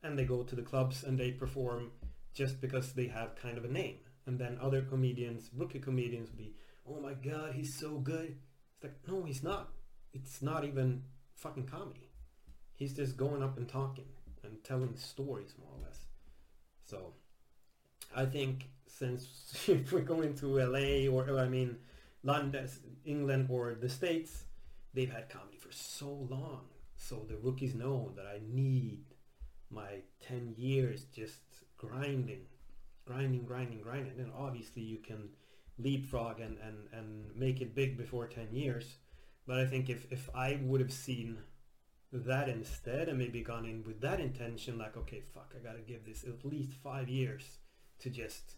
and they go to the clubs and they perform just because they have kind of a name. And then other comedians, rookie comedians, will be, oh my god, he's so good. It's like, no, he's not. It's not even fucking comedy. He's just going up and talking and telling stories more or less. So I think since if we're going to LA or, or I mean London, England or the States, they've had comedy for so long. So the rookies know that I need my 10 years just grinding, grinding, grinding, grinding. And obviously you can leapfrog and, and, and make it big before 10 years. But I think if, if I would have seen that instead and maybe gone in with that intention like okay fuck i gotta give this at least five years to just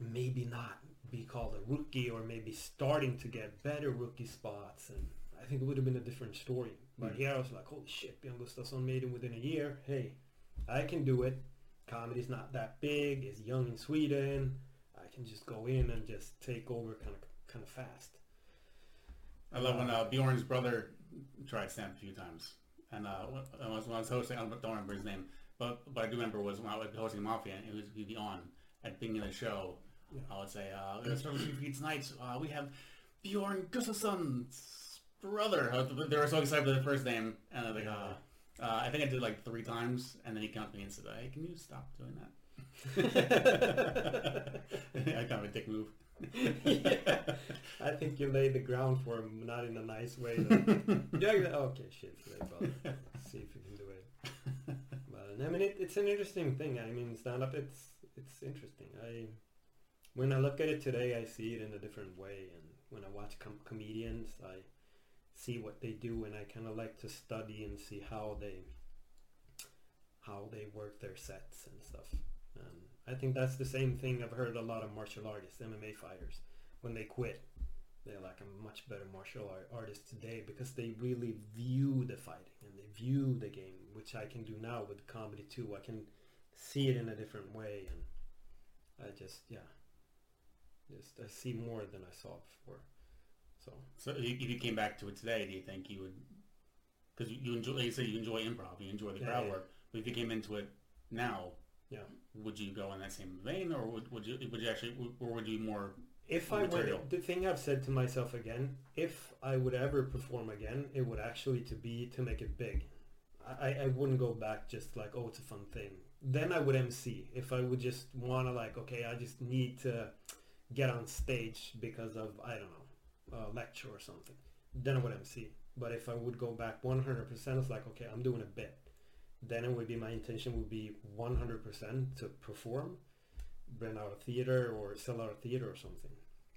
maybe not be called a rookie or maybe starting to get better rookie spots. And i think it would have been a different story. But Mm. here i was like holy shit björn gustafsson made it within a year. Hey i can do it. Comedy's not that big. It's young in sweden. I can just go in and just take over kind of kind of fast. I love when uh, Bjorn's brother tried stand a few times, and uh, when I was, when I was hosting, I don't remember his name, but what I do remember was when I was hosting Mafia, and it was he'd be on at the beginning of the show. Yeah. I would say, uh, "We're gonna start with tonight. Uh, we have Bjorn Gustafsson's brother." They were so excited for the first name, and I like, uh, uh, I think I did like three times, and then he came up to me and said, "Hey, can you stop doing that?" I kind of a dick move. Yeah. I think you laid the ground for him, not in a nice way. though. yeah, okay, shit, great, brother. See if you can do it. But I mean, it, it's an interesting thing. I mean, stand up, it's it's interesting. I when I look at it today, I see it in a different way, and when I watch com- comedians, I see what they do, and I kind of like to study and see how they how they work their sets and stuff. And I think that's the same thing I've heard a lot of martial artists, MMA fighters, when they quit, they're like a much better martial art artist today because they really view the fighting and they view the game, which I can do now with comedy too. I can see it in a different way, and I just yeah, just I see more than I saw before. So So if you came back to it today, do you think you would? Because you enjoy, like you say, you enjoy improv, you enjoy the Yeah, crowd yeah. work. But if you came into it now, yeah. would you go in that same vein, or would, would you would you actually, or would you more? If I material. went, the thing I've said to myself again, if I would ever perform again, it would actually to be to make it big. I, I wouldn't go back just like oh it's a fun thing. Then I would MC. If I would just want to like okay I just need to get on stage because of I don't know a lecture or something. Then I would MC. But if I would go back 100%, it's like okay I'm doing a bit. Then it would be my intention would be 100% to perform rent out a theater or sell out a theater or something.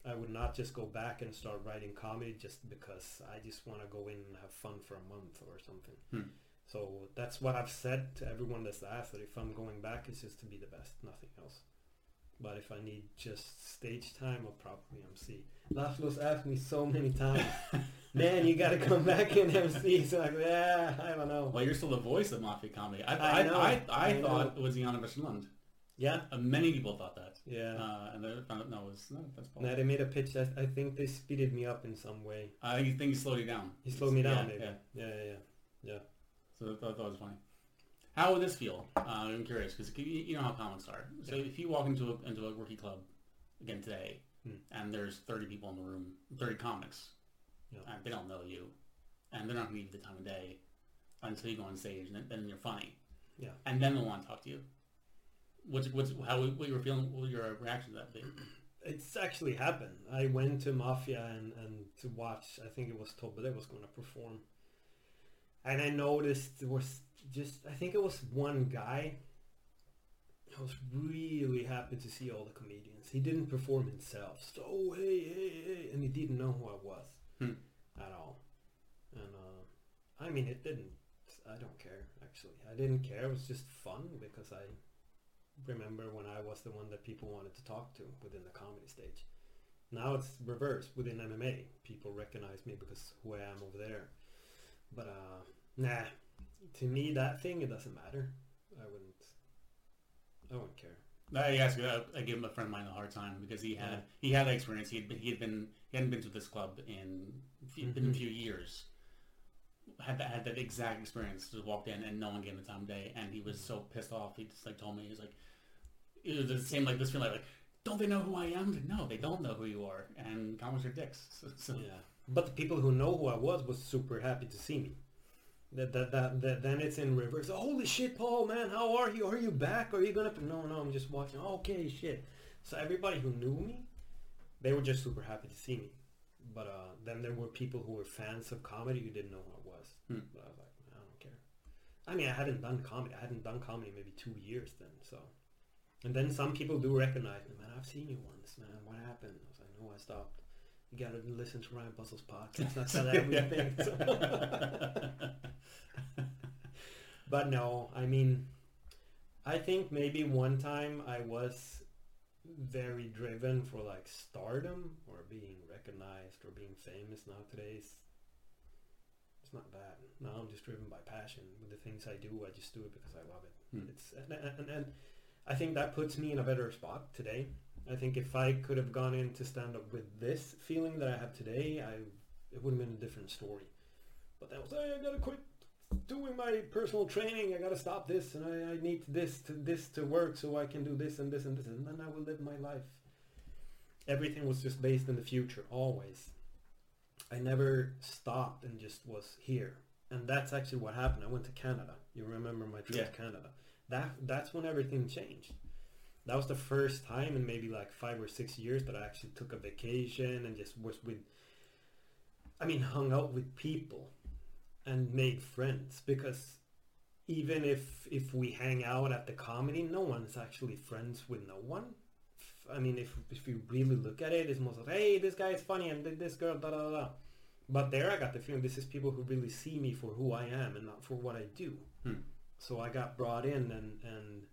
I would not just go back and start writing comedy just because I just want to go in and have fun for a month or something. Hmm. So that's what I've said to everyone that's asked that if I'm going back, it's just to be the best, nothing else. But if I need just stage time, I'll probably MC. Laszlo's asked me so many times, man, you got to come back and MC. So I'm like, yeah, I don't know. Well, you're still the voice of mafia comedy. I I I, know, I, I, I thought it was Jana Westerlund. Yeah, Uh, many people thought that, yeah. uh, and then found out no, it was no, that's Paul. Now they made a pitch. I, I think they speeded me up in some way. I think he slowed you down. He slowed me down, Yeah, maybe. yeah. Yeah, yeah, yeah. So I thought that was funny. How would this feel? Uh, I'm curious because you, you know how comics are. So Yeah. if you walk into a, into a rookie club again today, Hmm. and there's 30 people in the room, 30 comics, Yeah. and they don't know you, and they're not going to give you the time of day until you go on stage, and then, you're funny, Yeah. and then they'll want to talk to you. What's what's how what you were feeling? What your reaction to that be? It's actually happened. I went to Mafia and, and to watch, I think it was Tobbe was going to perform. And I noticed there was just, I think it was one guy. I was really happy to see all the comedians. He didn't perform himself. So, hey, hey, hey. And he didn't know who I was Hmm. at all. And, uh, I mean, it didn't, I don't care, actually. I didn't care. It was just fun because I remember when I was the one that people wanted to talk to within the comedy stage. Now it's reversed within MMA. People recognize me because who I am over there. But uh, nah, to me that thing it doesn't matter. I wouldn't. I wouldn't care. Uh, I asked you. I, I gave a friend of mine a hard time because he had Yeah. he had that experience. He had been, he had been he hadn't been to this club in been a mm-hmm. few years. Had that had that exact experience. Just walked in and no one gave him the time of day, and he was mm-hmm. so pissed off. He just like told me he was like, it was the same like this feeling like, don't they know who I am? No, they don't know who you are, and comics are dicks. So, so Yeah. But the people who know who I was was super happy to see me. That, that, that, that then it's in reverse. Holy shit, Paul, man, how are you? Are you back? Are you gonna? No, no, I'm just watching. Okay, shit. So everybody who knew me, they were just super happy to see me. But uh, then there were people who were fans of comedy who didn't know who I was. Hmm. But I was like, I don't care. I mean, I hadn't done comedy. I hadn't done comedy maybe two years then. So, and then some people do recognize me. Man, I've seen you once, man. What happened? I was like, no, I stopped. You gotta listen to Ryan Buzzle's podcast. That's how everything. but no, I mean, I think maybe one time I was very driven for like stardom or being recognized or being famous. Nowadays, it's not that. Now I'm just driven by passion. With the things I do, I just do it because I love it. Hmm. It's and, and, and I think that puts me in a better spot today. I think if I could have gone into stand up with this feeling that I have today, I it would have been a different story. But that was hey, I gotta quit doing my personal training. I gotta stop this, and I, I need this to this to work so I can do this and this and this, and then I will live my life. Everything was just based in the future, always. I never stopped and just was here, and that's actually what happened. I went to Canada. You remember my trip Yeah. to Canada? That that's when everything changed that was the first time in maybe like five or six years that I actually took a vacation and just was with, I mean, hung out with people and made friends because even if if we hang out at the comedy, no one's actually friends with no one. I mean, if if you really look at it, it's most of hey, this guy is funny and this girl, da da da. But there, I got the feeling this is people who really see me for who I am and not for what I do. Hmm. So I got brought in and and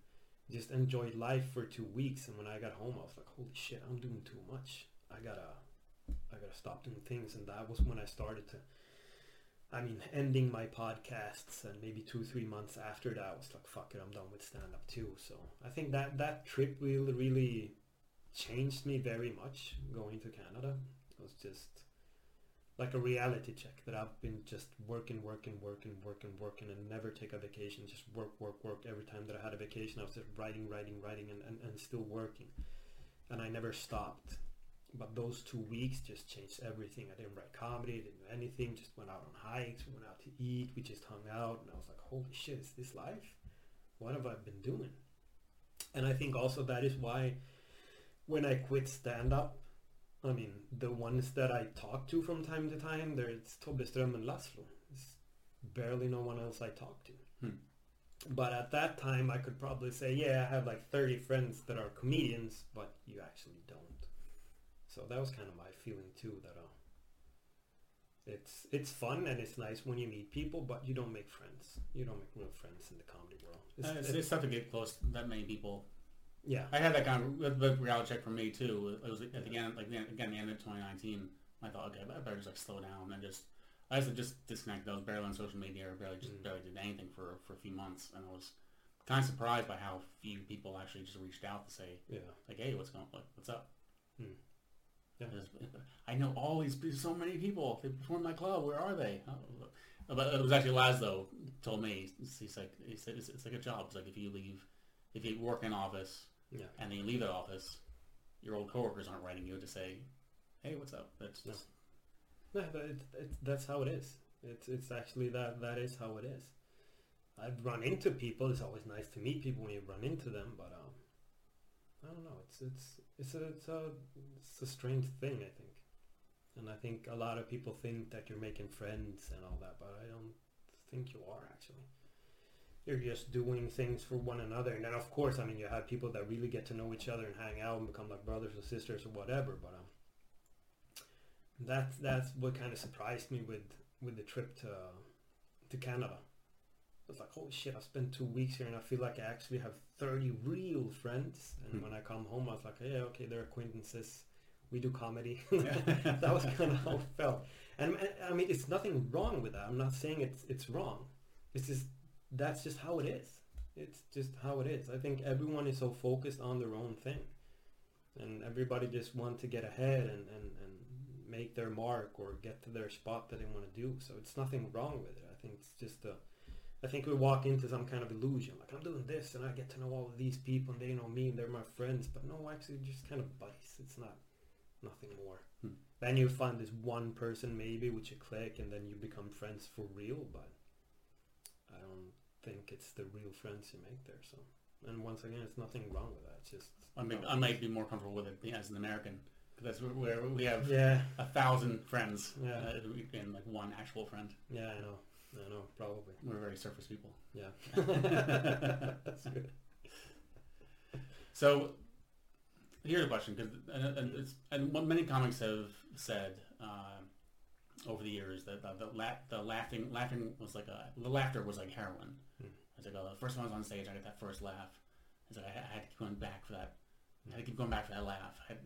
just enjoyed life for two weeks and when I got home I was like holy shit I'm doing too much I gotta I gotta stop doing things, and that was when I started to. I mean, ending my podcasts, and maybe two, three months after that, I was like, "Fuck it, I'm done with stand up too." So I think that that trip really, really changed me very much. Going to Canada it was just like a reality check that I've been just working, working, working, working, working, and never take a vacation. Just work, work, work. Every time that I had a vacation, I was just writing, writing, writing, and, and, and still working. And I never stopped. But those two weeks just changed everything. I didn't write comedy, didn't do anything, just went out on hikes, we went out to eat, we just hung out, and I was like, holy shit, is this life? What have I been doing? And I think also that is why when I quit stand up, I mean, the ones that I talk to from time to time, there's Tobbe Ström and Laszlo. It's barely no one else I talk to. Hmm. But at that time, I could probably say, yeah, I have like 30 friends that are comedians, but you actually don't. So that was kind of my feeling too, that uh, it's it's fun and it's nice when you meet people, but you don't make friends. You don't make real friends in the comedy world. It's, Uh, it's, it's tough to get close to that many people. Yeah, I had that kind of with, reality check for me too. It was at the end, like again, the end of 2019. I thought, okay, I better just like slow down and just. I to just disconnect. I was barely on social media, or barely just Mm. barely did anything for for a few months, and I was kind of surprised by how few people actually just reached out to say, yeah, like, hey, what's going, like, what's up? Hmm. Yeah. Just- I know all these, so many people. They perform in my club. Where are they? Oh, But it was actually Laszlo told me. He's like, he said, it's, it's like a job. It's like if you leave, if you work in office yeah. and then you leave that office, your old coworkers aren't writing you to say, hey, what's up? That's No. just, No, but it, it, that's how it is. It's it's actually that that is how it is. I've run into people. It's always nice to meet people when you run into them, but um, I don't know. It's it's it's a it's a it's a strange thing. I think, and I think a lot of people think that you're making friends and all that, but I don't think you are actually. You're just doing things for one another, and then of course, I mean, you have people that really get to know each other and hang out and become like brothers or sisters or whatever. But um, that's that's what kind of surprised me with with the trip to to Canada. I was like, holy shit! I spent two weeks here, and I feel like I actually have thirty real friends. And Hmm. when I come home, I was like, yeah, okay, they're acquaintances. We do comedy. That was kind of how it felt. And and, I mean, it's nothing wrong with that. I'm not saying it's it's wrong. It's just that's just how it is. It's just how it is. I think everyone is so focused on their own thing, and everybody just want to get ahead and and and make their mark or get to their spot that they want to do. So it's nothing wrong with it. I think it's just a. I think we walk into some kind of illusion, like I'm doing this and I get to know all of these people and they know me and they're my friends. But no, actually, just kind of buddies. It's not nothing more. Hmm. Then you find this one person maybe which you click and then you become friends for real. But I don't think it's the real friends you make there. So, and once again, it's nothing wrong with that. It's just I, mean, I might be more comfortable with it as an American. Because that's where we have yeah, a thousand friends Yeah. uh, and like one actual friend. yeah, I know, I know, probably, We're very surface people. yeah. That's good. So here's a question, because and, and, and what many comics have said uh, over the years that the, the, la- the laughing laughing was like a the laughter was like heroin. Hmm. It's like oh, the first time I was on stage, I got that first laugh. It's like I, had- I had to keep going back for that. I had to keep going back for that laugh. I had,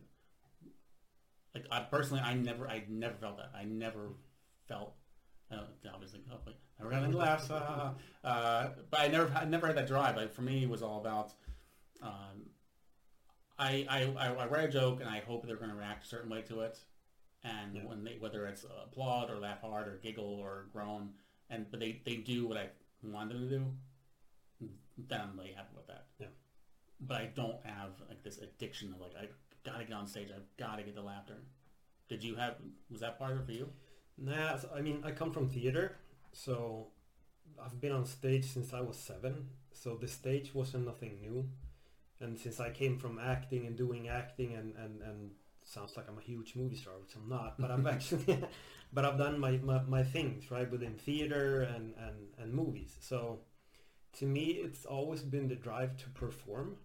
like I personally, I never, I never felt that. I never felt. Uh, obviously, oh, wait, never got any laughs. Uh, uh, but I never, I never had that drive. Like for me, it was all about. Um, I, I, I, I write a joke and I hope they're going to react a certain way to it, and Yeah. when they whether it's applaud or laugh hard or giggle or groan, and but they, they do what I want them to do, then I'm really happy with that. Yeah. But I don't have like this addiction of like I gotta get on stage, I've gotta get the laughter. Did you have was that part of it for you? Nah, I mean, I come from theater, so I've been on stage since I was seven. So the stage wasn't nothing new, and since I came from acting and doing acting and and and sounds like I'm a huge movie star, which I'm not, but I've actually, but I've done my, my my things right within theater and and and movies. So to me, it's always been the drive to perform.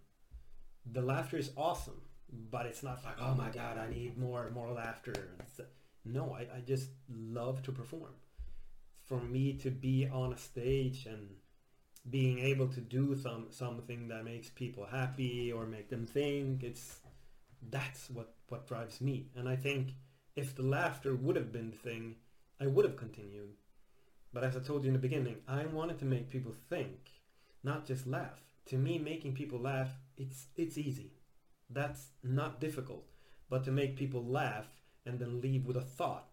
The laughter is awesome, but it's not like oh my god, I need more more laughter. No, I, I just love to perform. For me to be on a stage and being able to do some something that makes people happy or make them think, it's that's what what drives me. And I think if the laughter would have been the thing, I would have continued. But as I told you in the beginning, I wanted to make people think, not just laugh. To me, making people laugh, it's it's easy. That's not difficult. But to make people laugh and then leave with a thought,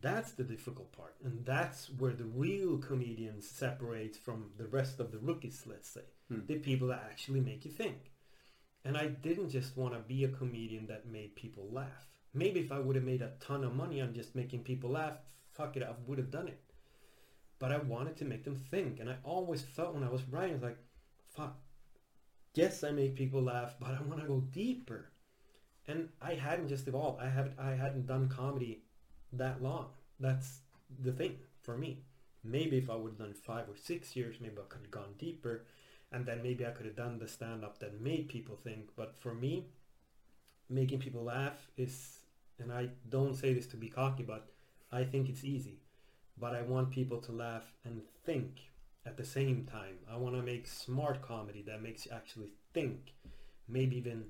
that's the difficult part. And that's where the real comedians separate from the rest of the rookies, let's say. Hmm. The people that actually make you think. And I didn't just want to be a comedian that made people laugh. Maybe if I would have made a ton of money on just making people laugh, fuck it, I would have done it. But I wanted to make them think. And I always felt when I was writing, like, fuck, yes, I make people laugh, but I want to go deeper. And I hadn't just evolved. I haven't. I hadn't done comedy that long. That's the thing for me. Maybe if I would have done five or six years, maybe I could have gone deeper, and then maybe I could have done the stand up that made people think. But for me, making people laugh is, and I don't say this to be cocky, but I think it's easy. But I want people to laugh and think at the same time. I want to make smart comedy that makes you actually think, maybe even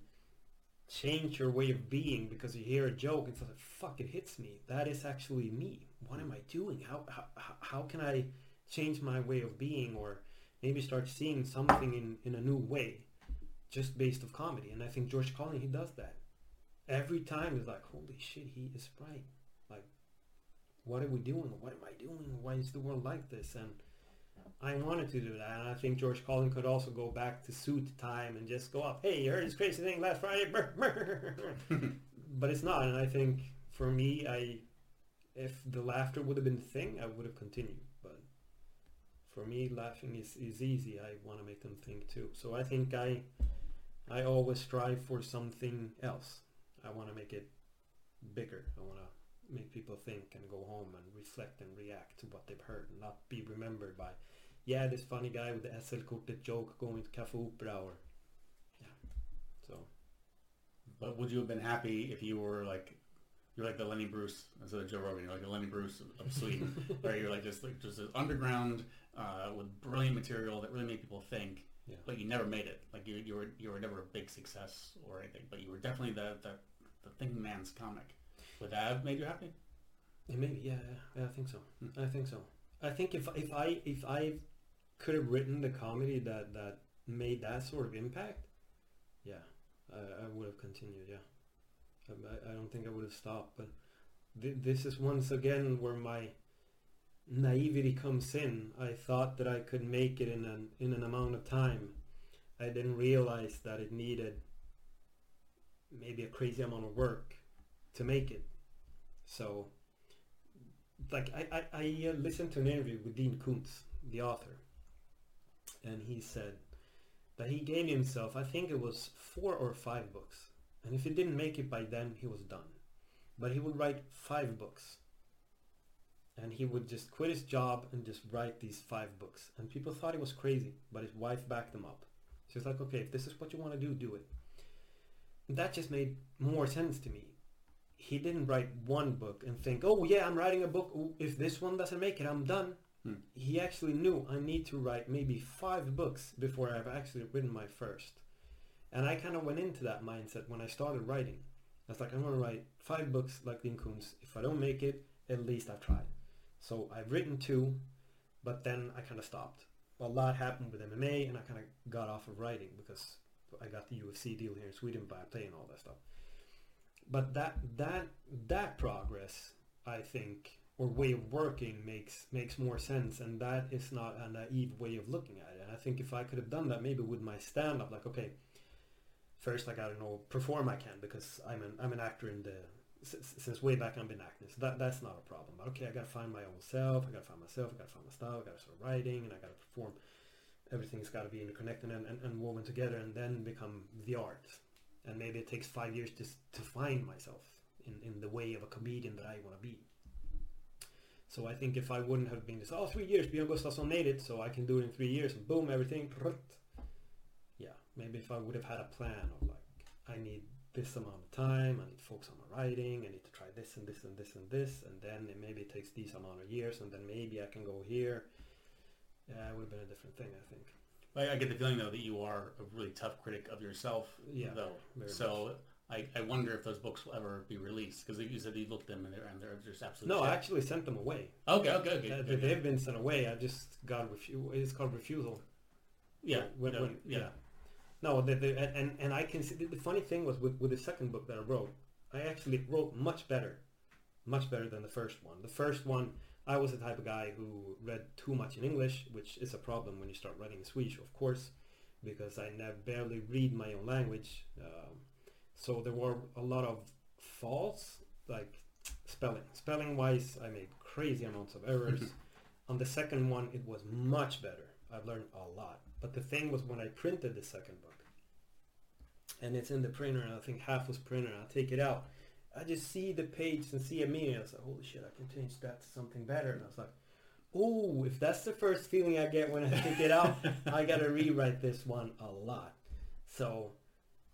change your way of being because you hear a joke and it's like, fuck, it hits me. That is actually me. What am I doing? How, how, how can I change my way of being or maybe start seeing something in, in a new way just based of comedy? And I think George Carlin, he does that. Every time it's like, holy shit, he is right. Like, what are we doing? What am I doing? Why is the world like this? And I wanted to do that, and I think George Carlin could also go back to suit time and just go up, hey, you heard this crazy thing last Friday? but it's not, and I think for me, I if the laughter would have been the thing, I would have continued. For me, laughing is, is easy. I want to make them think too. So I think I I always strive for something else. I want to make it bigger. I want to make people think and go home and reflect and react to what they've heard, and not be remembered by yeah, this funny guy with the SL-kortet joke going to Cafe Opera or yeah. So But would you have been happy if you were like you're like the Lenny Bruce instead of Joe Rogan, you're like the Lenny Bruce of- Sweden, where you're like just like just an underground uh, with brilliant material that really made people think, yeah. but you never made it. Like you, you were you were never a big success or anything, but you were definitely the the, the thinking man's comic. Would that have made you happy? Yeah, maybe yeah, yeah, I think so. Hmm. I think so. I think if if I if I could have written the comedy that that made that sort of impact, yeah, I, I would have continued. Yeah, I, I don't think I would have stopped. But th- this is once again where my naivety comes in. I thought that I could make it in an in an amount of time. I didn't realize that it needed maybe a crazy amount of work to make it. So like I, I, I uh, listened to an interview with Dean Koontz, the author, and he said that he gave himself, I think it was four or five books, and if he didn't make it by then, he was done. But he would write five books, and he would just quit his job and just write these five books. And people thought he was crazy, but his wife backed him up. She was like, okay, if this is what you want to do, do it. And that just made more sense to me he didn't write one book and think, oh yeah, I'm writing a book. If this one doesn't make it, I'm done. Hmm. He actually knew I need to write maybe five books before I've actually written my first. And I kind of went into that mindset when I started writing. I was like, I'm going to write five books like Dean Koontz. If I don't make it, at least I've tried. So I've written two, but then I kind of stopped. A lot happened with MMA, and I kind of got off of writing because I got the UFC deal here in Sweden by playing all that stuff but that that that progress i think or way of working makes makes more sense and that is not a naive way of looking at it and i think if i could have done that maybe with my stand up like okay first i gotta know perform i can because i'm an i'm an actor in the since way back i've been acting so that that's not a problem but okay i gotta find my own self i gotta find myself i gotta find my style i gotta start writing and i gotta perform everything's got to be interconnected and, and, and woven together and then become the art and maybe it takes five years just to find myself in, in the way of a comedian that I want to be. So I think if I wouldn't have been this, oh, three years, Björn Gustafsson made it, so I can do it in three years, and boom, everything. yeah, maybe if I would have had a plan of like, I need this amount of time, I need to focus on my writing, I need to try this and this and this and this, and then it maybe it takes these amount of years, and then maybe I can go here. Yeah, it would have been a different thing, I think. I, I get the feeling though that you are a really tough critic of yourself. Yeah, Though. So I, I wonder if those books will ever be released because you said you looked at them and they're, and they're just absolutely No, shit. I actually sent them away. Okay, okay, okay. Uh, okay. They've been sent away. I just got refu- It's called refusal. yeah, When- no, when- yeah. No, the, the, and and I can see the, the funny thing was with with the second book that I wrote, I actually wrote much better, much better than the first one. The first one, I was the type of guy who read too much in English, which is a problem when you start writing in Swedish, of course, because I never barely read my own language. Um, so there were a lot of faults, like spelling. Spelling wise, I made crazy amounts of errors. On the second one, it was much better. I've learned a lot. But the thing was when I printed the second book, and it's in the printer, and I think half was printed, and I take it out, I just see the page and see a meaning. I was like, holy shit, I can change that to something better. And I was like, oh, if that's the first feeling I get when I take it out, I gotta rewrite this one a lot. So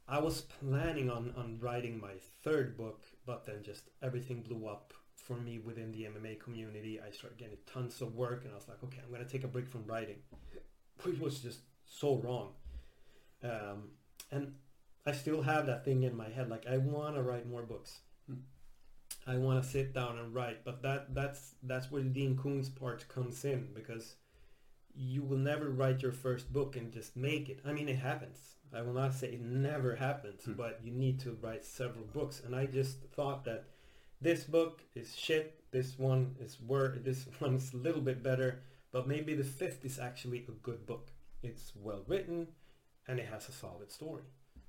I was planning on, on writing my third book, but then just everything blew up for me within the MMA community. I started getting tons of work and I was like, okay, I'm going to take a break from writing, which was just so wrong. Um, and I still have that thing in my head, like I want to write more books. Hmm. I want to sit down and write, but that that's that's where Dean Koontz's part comes in because you will never write your first book and just make it. I mean, it happens. I will not say it never happens, Hmm. but you need to write several books. And I just thought that this book is shit. This one is wor This one's a little bit better, but maybe the fifth is actually a good book. It's well written, and it has a solid story.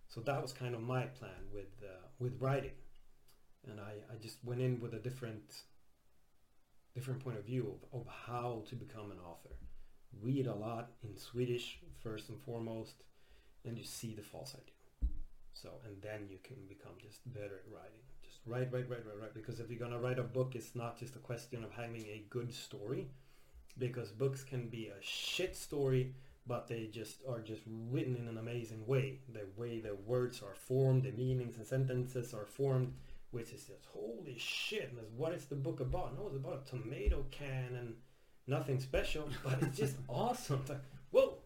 So that was kind of my plan with uh, with writing, and I, I just went in with a different different point of view of, of how to become an author. Read a lot in Swedish first and foremost, and you see the false idea. So and then you can become just better at writing. Just write, write, write, write, write. Because if you're gonna write a book, it's not just a question of having a good story, because books can be a shit story but they just are just written in an amazing way. The way the words are formed, the meanings and sentences are formed, which is just holy shit. And what is the book about? No, it's about a tomato can and nothing special, but it's just awesome. It's like, whoa!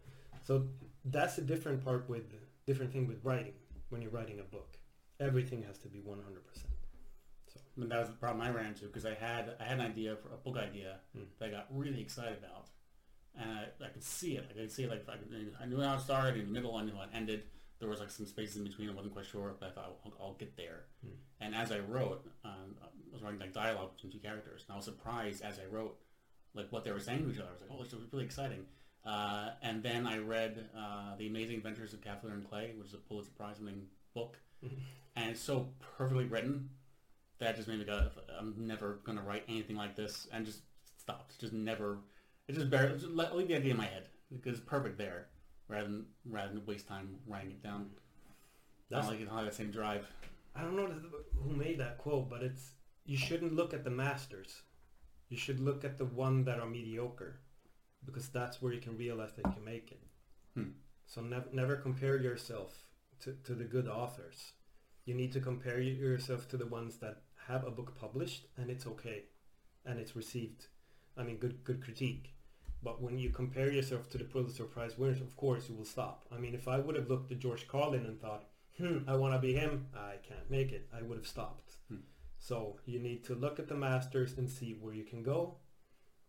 So that's a different part with different thing with writing. When you're writing a book, everything has to be 100%. I mean, that was the problem I ran into because I had I had an idea for a book idea Hmm. that I got really excited about, and I, I could see it. I could see it like I, could, I knew how it started, in the middle, I knew how it ended. There was like some spaces in between. I wasn't quite sure, but I thought I'll, I'll get there. Hmm. And as I wrote, um, I was writing like dialogue between two characters, and I was surprised as I wrote, like what they were saying to each other. I was like, oh, this is really exciting. Uh, and then I read uh, The Amazing Adventures of Kavalier and Clay, which is a Pulitzer Prize winning book, and it's so perfectly written that just made me go, I'm never going to write anything like this, and just stopped. Just never, it just barely, just let, leave the idea in my head, because it's perfect there, rather than, rather than waste time writing it down. That's- Not like you don't have that same drive. I don't know who made that quote, but it's you shouldn't look at the masters. You should look at the one that are mediocre, because that's where you can realize that you can make it. Hmm. So never never compare yourself to, to the good authors. You need to compare yourself to the ones that have a book published and it's okay, and it's received, I mean, good good critique. But when you compare yourself to the Pulitzer Prize winners, of course you will stop. I mean, if I would have looked at George Carlin and thought, hmm, I want to be him, I can't make it, I would have stopped. Hmm. So you need to look at the masters and see where you can go,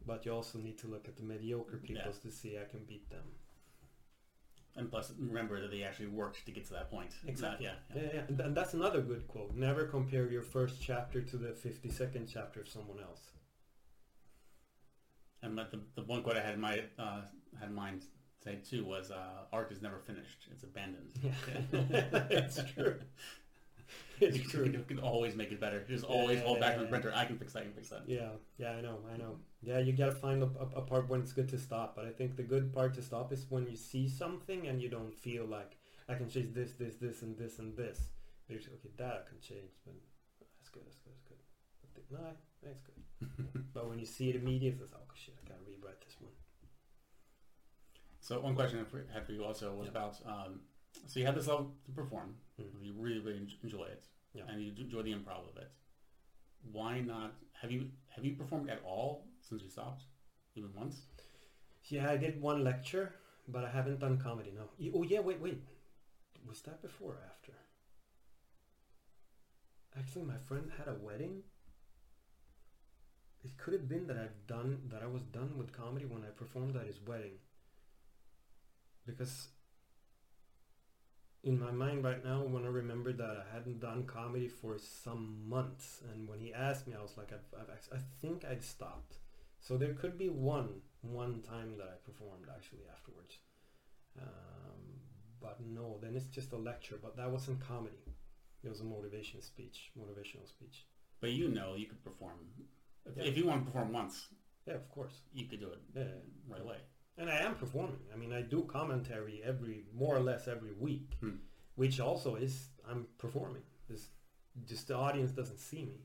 but you also need to look at the mediocre people Yeah. to see I can beat them. And plus, remember that they actually worked to get to that point. Exactly. Not- yeah. Yeah, yeah. And, and that's another good quote. Never compare your first chapter to the 52nd chapter of someone else. And but the, the one quote I had in my uh, had in mind say too was uh, art is never finished; it's abandoned. Yeah. it's true. It's true. you can always make it better. Just always hold back from the Yeah. printer. I can fix that. I can fix that. Yeah, yeah, I know, I know. Yeah, you gotta find a, a, a part when it's good to stop. But I think the good part to stop is when you see something and you don't feel like I can change this, this, this, and this, and this. There's okay, that I can change, but that's good, that's good, that's good. No, that's good. but when you see it immediately, it's like, oh shit, I gotta rewrite this one. So one question I had for you also was Yeah. about um, so you had this level to perform. Mhm. You really really enjoy it, Yeah. and you enjoy the improv of it. Why not? Have you have you performed at all since you stopped, even once? Yeah, I did one lecture, but I haven't done comedy. No. Oh yeah, wait, wait. Was that before or after? actually my friend had a wedding. It could have been that I've done that I was done with comedy when I performed at his wedding. Because in my mind right now, when I remember that I hadn't done comedy for some months, and when he asked me, I was like, I've, I've, I think I'd stopped. So there could be one one time that I performed actually afterwards. Um, but no, then it's just a lecture. But that wasn't comedy. It was a motivation speech, motivational speech. But you know you could perform. If, Yeah. if you want to perform once, Yeah, of course. you could do it Yeah, right away. and I am performing. I mean, I do commentary every more or less every week, Hmm. which also is I'm performing. This just the audience doesn't see me,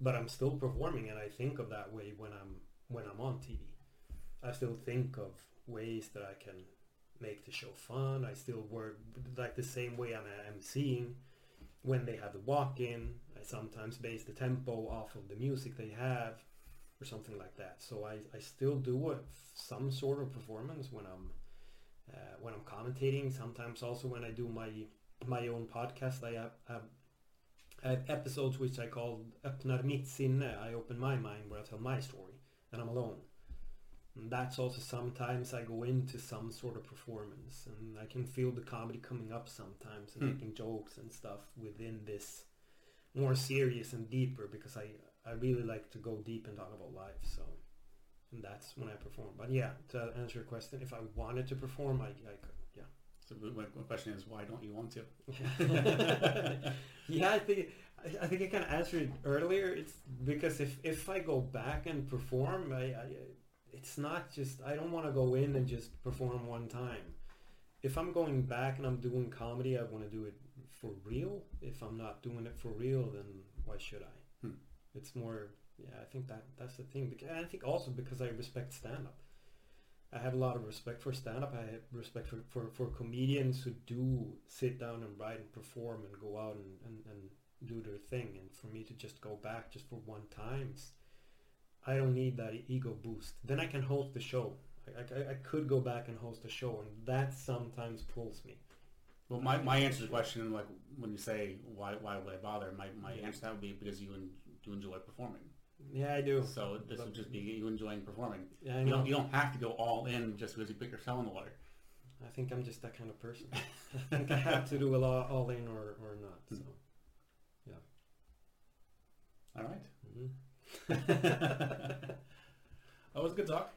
but I'm still performing, and I think of that way when I'm when I'm on TV. I still think of ways that I can make the show fun. I still work like the same way I'm emceeing. When they have the walk-in, sometimes base the tempo off of the music they have or something like that. So I, I still do a, some sort of performance when I'm uh, when I'm commentating. Sometimes also when I do my my own podcast, I have, have, I have episodes which I call Öppnar mitt sinne. I open my mind where I tell my story and I'm alone. And that's also sometimes I go into some sort of performance and I can feel the comedy coming up sometimes and Hmm. making jokes and stuff within this more serious and deeper because I I really like to go deep and talk about life. So, and that's when I perform. But yeah, to answer your question, if I wanted to perform, I, I could. Yeah. So the the question is, why don't you want to? yeah, I think I, I think I kind of answered it earlier. It's because if if I go back and perform, I, I it's not just I don't want to go in and just perform one time. If I'm going back and I'm doing comedy, I want to do it for real. If I'm not doing it for real, then why should I? Hmm. It's more, yeah. I think that that's the thing. Because, I think also because I respect stand up. I have a lot of respect for stand up. I have respect for, for, for comedians who do sit down and write and perform and go out and, and, and do their thing. And for me to just go back just for one time, I don't need that ego boost. Then I can host the show. I, I, I could go back and host a show, and that sometimes pulls me. Well, my, my answer to the question, like when you say why why would I bother, my, my answer to that would be because you en- you enjoy performing. Yeah, I do. So this would just be you enjoying performing. Yeah, I You don't you don't have to go all in just because you put your toe in the water. I think I'm just that kind of person. I think I have to do a lot all in or, or not. So. Yeah. All right. mhm. That was a good talk.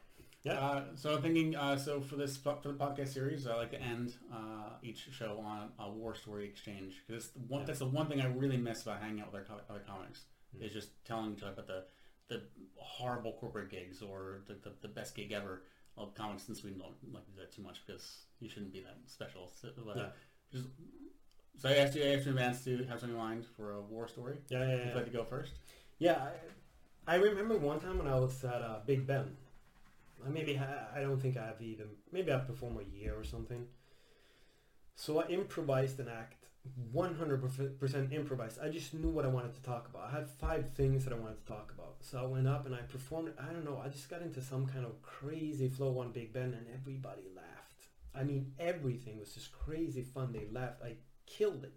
Yeah. Uh, so I'm thinking, uh, so for this for the podcast series, I like to end uh, each show on a war story exchange because Yeah. that's the one thing I really miss about hanging out with other, co- other comics Mm. is just telling each other about the the horrible corporate gigs or the, the, the best gig ever. of comics in we don't like to do that too much because you shouldn't be that special. So, uh, Yeah. just, so I asked you, I asked you in advance to have something in mind for a war story. Yeah, yeah, Would you yeah. like to go first? Yeah, I, I remember one time when I was at uh, Big Ben. I maybe ha- I don't think I have even maybe I've performed a year or something. So I improvised an act, 100% improvised. I just knew what I wanted to talk about. I had five things that I wanted to talk about. So I went up and I performed. I don't know. I just got into some kind of crazy flow on Big Ben, and everybody laughed. I mean, everything was just crazy fun. They laughed. I killed it,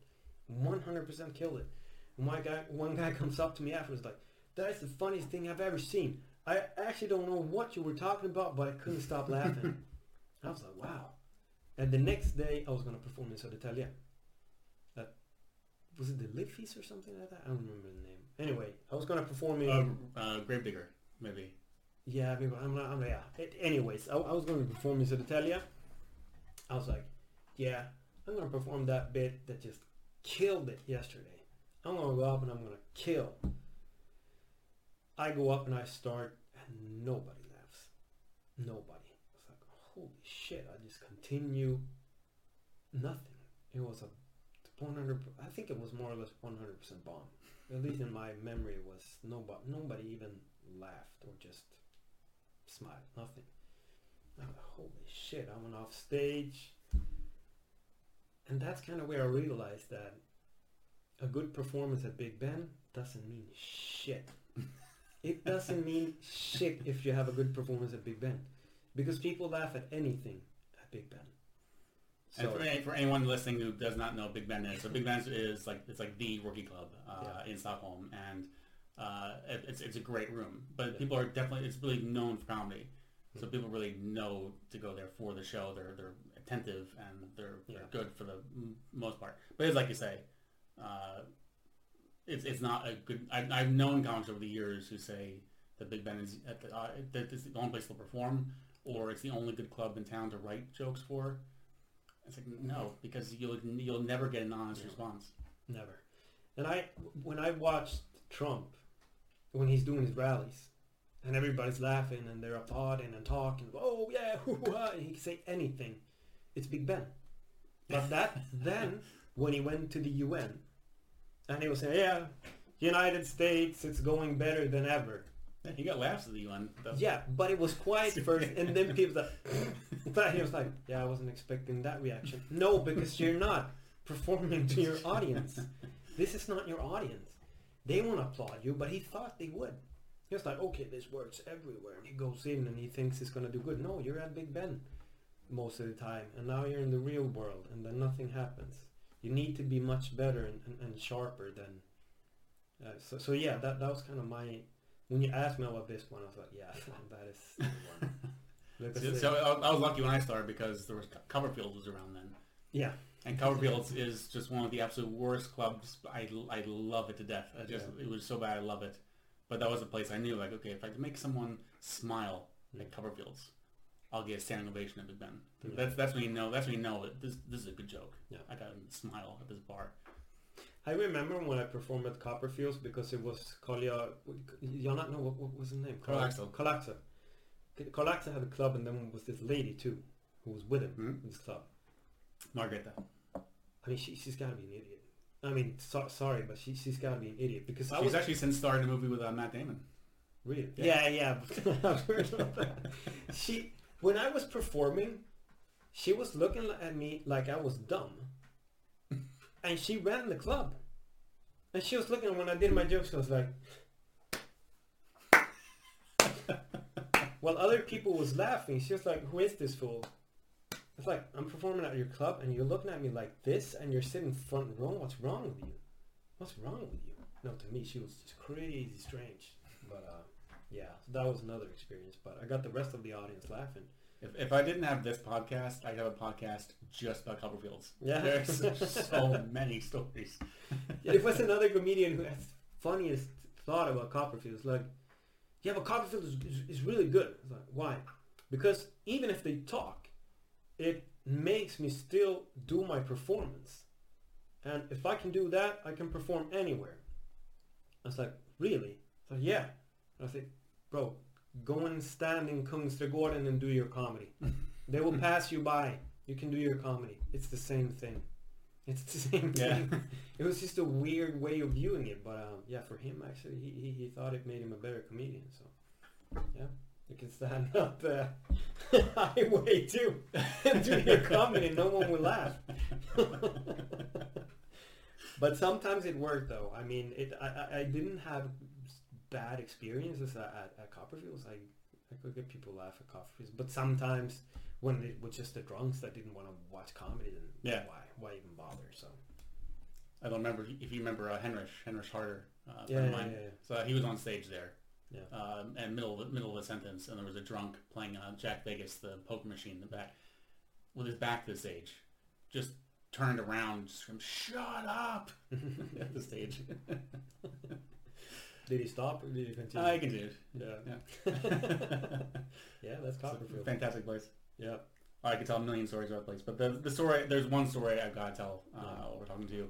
100% killed it. And one guy, one guy comes up to me afterwards like, "That's the funniest thing I've ever seen. I actually don't know what you were talking about, but I couldn't stop laughing." I was like, "Wow!" And the next day, I was gonna perform in Södertälje. That was it, the Live Feast or something like that. I don't remember the name. Anyway, I was gonna perform in. Uh, uh, Gravedigger, maybe. Yeah, maybe I'm not. I'm, yeah. It, anyways, I, I was going to perform in Södertälje. I was like, yeah, I'm going to perform that bit that just killed it yesterday. I'm going to go up and I'm going to kill. I go up and I start, and nobody laughs. Nobody. It's like, holy shit! I just continue. Nothing. It was a 100. I think it was more or less 100% bomb. At least in my memory, was nobody. Nobody even laughed or just smiled. Nothing. I'm like, holy shit! I went off stage, and that's kind of where I realized that a good performance at Big Ben doesn't mean shit. it doesn't mean shit if you have a good performance at Big Ben, because people laugh at anything at Big Ben. And So for, for anyone listening who does not know Big Ben is, so Big Ben is like it's like the rookie club uh, Yeah. in Stockholm, and uh, it, it's it's a great room. But Yeah. people are definitely it's really known for comedy, so Mm. people really know to go there for the show. They're they're attentive and they're they're Yeah. good for the m- most part. But it's like you say, uh, it's it's not a good. I, I've known comics over the years who say that Big Ben is at the, uh, that it's the only place they'll perform, or it's the only good club in town to write jokes for. It's like no, because you'll you'll never get an honest response. never. And I when I watched Trump when he's doing his rallies and everybody's laughing and they're applauding and talking, oh yeah, hoo-ha," and he can say anything. It's Big Ben. But that then when he went to the UN and he was saying, yeah, United States, it's going better than ever. He got laughs at the UN. though. Yeah, but it was quiet first, and then people like, but he was like, yeah, I wasn't expecting that reaction. No, because you're not performing to your audience. This is not your audience. They won't applaud you, but he thought they would. He was like, okay, this works everywhere, and he goes in and he thinks he's gonna do good. No, you're at Big Ben most of the time, and now you're in the real world, and then nothing happens. You need to be much better and, and, and sharper than. Uh, so, so yeah, that that was kind of my when you asked me about this one, I was like, yeah, that is the one. So, so I, I was lucky when I started because there was Copperfield was around then, yeah, and Copperfields is just one of the absolute worst clubs. I, I love it to death. I just Yeah. it was so bad I love it, but that was a place I knew like okay if I can make someone smile at Mm. Copperfields, I'll get a standing ovation at Big Ben. Yeah. That's that's when you know that's when you know that this this is a good joke. Yeah. I got a smile at this bar. I remember when I performed at Copperfields because it was Kolja, you not know what, what was his name? Carl Axel. Carl Axel. Carl Axel had a club and then was this lady too, who was with him Mhm. in this club. Margareta. I mean, she, she's got to be an idiot. I mean, so, sorry, but she, she's got to be an idiot because I She's was actually since starred in a movie with uh, Matt Damon. Really? Yeah. Yeah, yeah. I've heard of that. She, when I was performing, she was looking at me like I was dumb, and she ran the club, and she was looking at when I did my jokes. She was like, while other people was laughing, she was like, "Who is this fool?" It's like I'm performing at your club, and you're looking at me like this, and you're sitting front row. What's wrong with you? What's wrong with you? No, to me, she was just crazy strange. But uh, yeah, so that was another experience. But I got the rest of the audience laughing. If, if I didn't have this podcast, I'd have a podcast just about Copperfields. Yeah. There's so many stories. it was another comedian who has funniest thought about Copperfields. Like, yeah, but Copperfield is, is, is really good. It's like, why? Because even if they talk, it makes me still do my performance. And if I can do that, I can perform anywhere. I was like, really? So yeah. I was like, bro, go and stand in Kungsträdgården and do your comedy. they will pass you by. You can do your comedy. It's the same thing. It's the same Yeah. thing. It was just a weird way of viewing it, but um, yeah, for him actually, he, he, he thought it made him a better comedian. So yeah, you can stand up the highway too and do your comedy. And no one will laugh. but sometimes it worked though. I mean, it. I- I didn't have bad experiences at, at, at Copperfields. I, I could get people laugh at Copperfields, but sometimes when it was just the drunks that didn't want to watch comedy, then Yeah. why why even bother? So I don't remember if you remember uh, Henrich, Henrich Harder, uh, yeah, yeah, mine. yeah. So he was on stage there, Yeah. um, and middle of the, middle of a sentence, and there was a drunk playing uh, Jack Vegas, the poker machine in the back, with his back to the stage, just turned around, just screamed, "Shut up!" at the stage. Did he stop or did he continue? I can do it. yeah. Yeah. yeah, that's Copperfield. fantastic place. Yeah. I could tell a million stories about the place, but the the story there's one story I've got to tell. Uh, Yeah. while We're talking to you.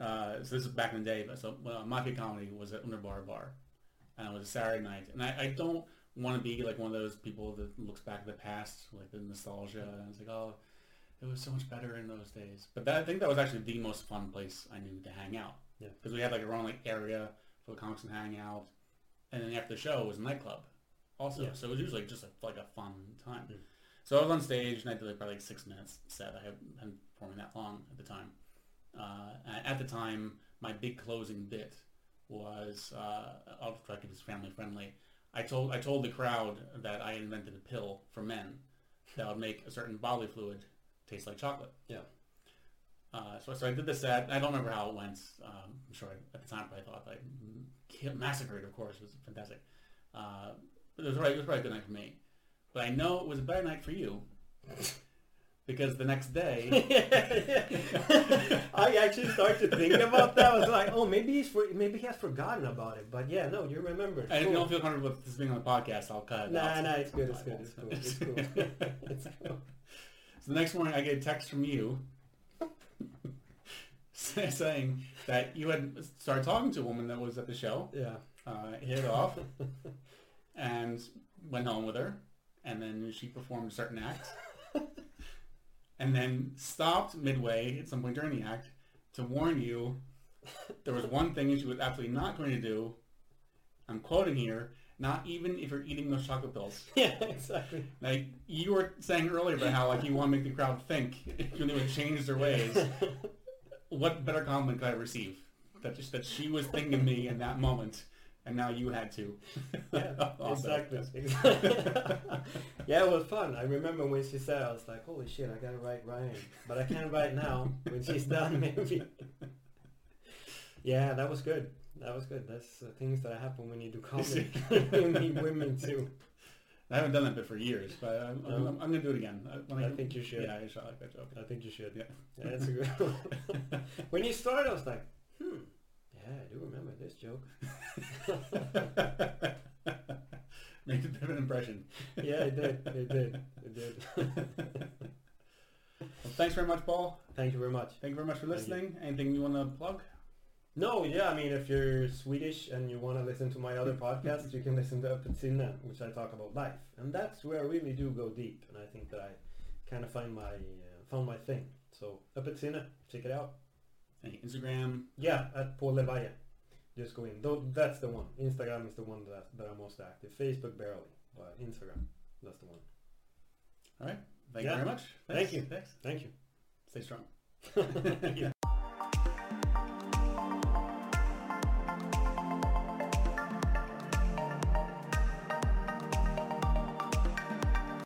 Uh, so this is back in the day. But so uh, Mafia Comedy was at Underbar Bar, and it was a Saturday night. And I, I don't want to be like one of those people that looks back at the past, like the nostalgia, and it's like, oh, it was so much better in those days. But that, I think that was actually the most fun place I knew to hang out. Yeah. Because we had like our own like area for the comics and hang out, and then after the show was a nightclub, also. Yeah. So it was usually just a, like a fun time. Mm. So I was on stage and I did like probably like six minutes set. I hadn't been performing that long at the time. Uh, at the time, my big closing bit was uh, I'll try to keep this family friendly. I told I told the crowd that I invented a pill for men that would make a certain bodily fluid taste like chocolate. Yeah. Uh, so, so I did the set. I don't remember how it went. Um, I'm sure I, at the time I thought like kill, massacred, of course, was fantastic. Uh, but it was right. It was probably a good night for me. But I know it was a better night for you because the next day. I actually started to think about that. I was like, oh, maybe he's for, maybe he has forgotten about it. But yeah, no, you remember. I Cool. don't feel comfortable with this being on the podcast. I'll cut it. Nah, out. nah, it's good, it's good, it's cool, it's cool. It's cool. So the next morning, I get a text from you saying that you had started talking to a woman that was at the show, Yeah. uh, hit it off, and went home with her, and then she performed a certain act, and then stopped midway at some point during the act to warn you there was one thing she was absolutely not going to do. I'm quoting here. Not even if you're eating those chocolate pills. Yeah, exactly. Like you were saying earlier about how like you want to make the crowd think you know change their ways. What better compliment could I receive? That just that she was thinking me in that moment, and now you had to. Yeah, exactly. yeah, it was fun. I remember when she said, I was like, holy shit, I gotta write Ryan. But I can't write now. When she's done, maybe. yeah, that was good. That was good. That's uh, things that happen when you do comedy. you meet women too. I haven't done that bit for years, but I'm, I'm, No. I'm, gonna do it again. I, when I think you should. Yeah, I like that joke. I think you should. Yeah. Yeah, that's a good one. when you started, I was like, hmm, yeah, I do remember this joke. Make a bit of an impression. Yeah, it did. It did. It did. Well, thanks very much, Paul. Thank you very much. Thank you very much for Thank you. listening. Anything you want to plug? No, yeah, I mean, if you're Swedish and you want to listen to my other podcasts, you can listen to Öppet which I talk about life, and that's where I really do go deep, and I think that I kind of find my uh, found my thing. So Öppet check it out. Any Instagram? Yeah, at Paul Levalle. Just go in. Though that's the one. Instagram is the one that that I'm most active. Facebook barely, but Instagram, that's the one. All right. Thank Yeah. you very much. Thank you. Thanks. Thank you. Stay strong. Yeah.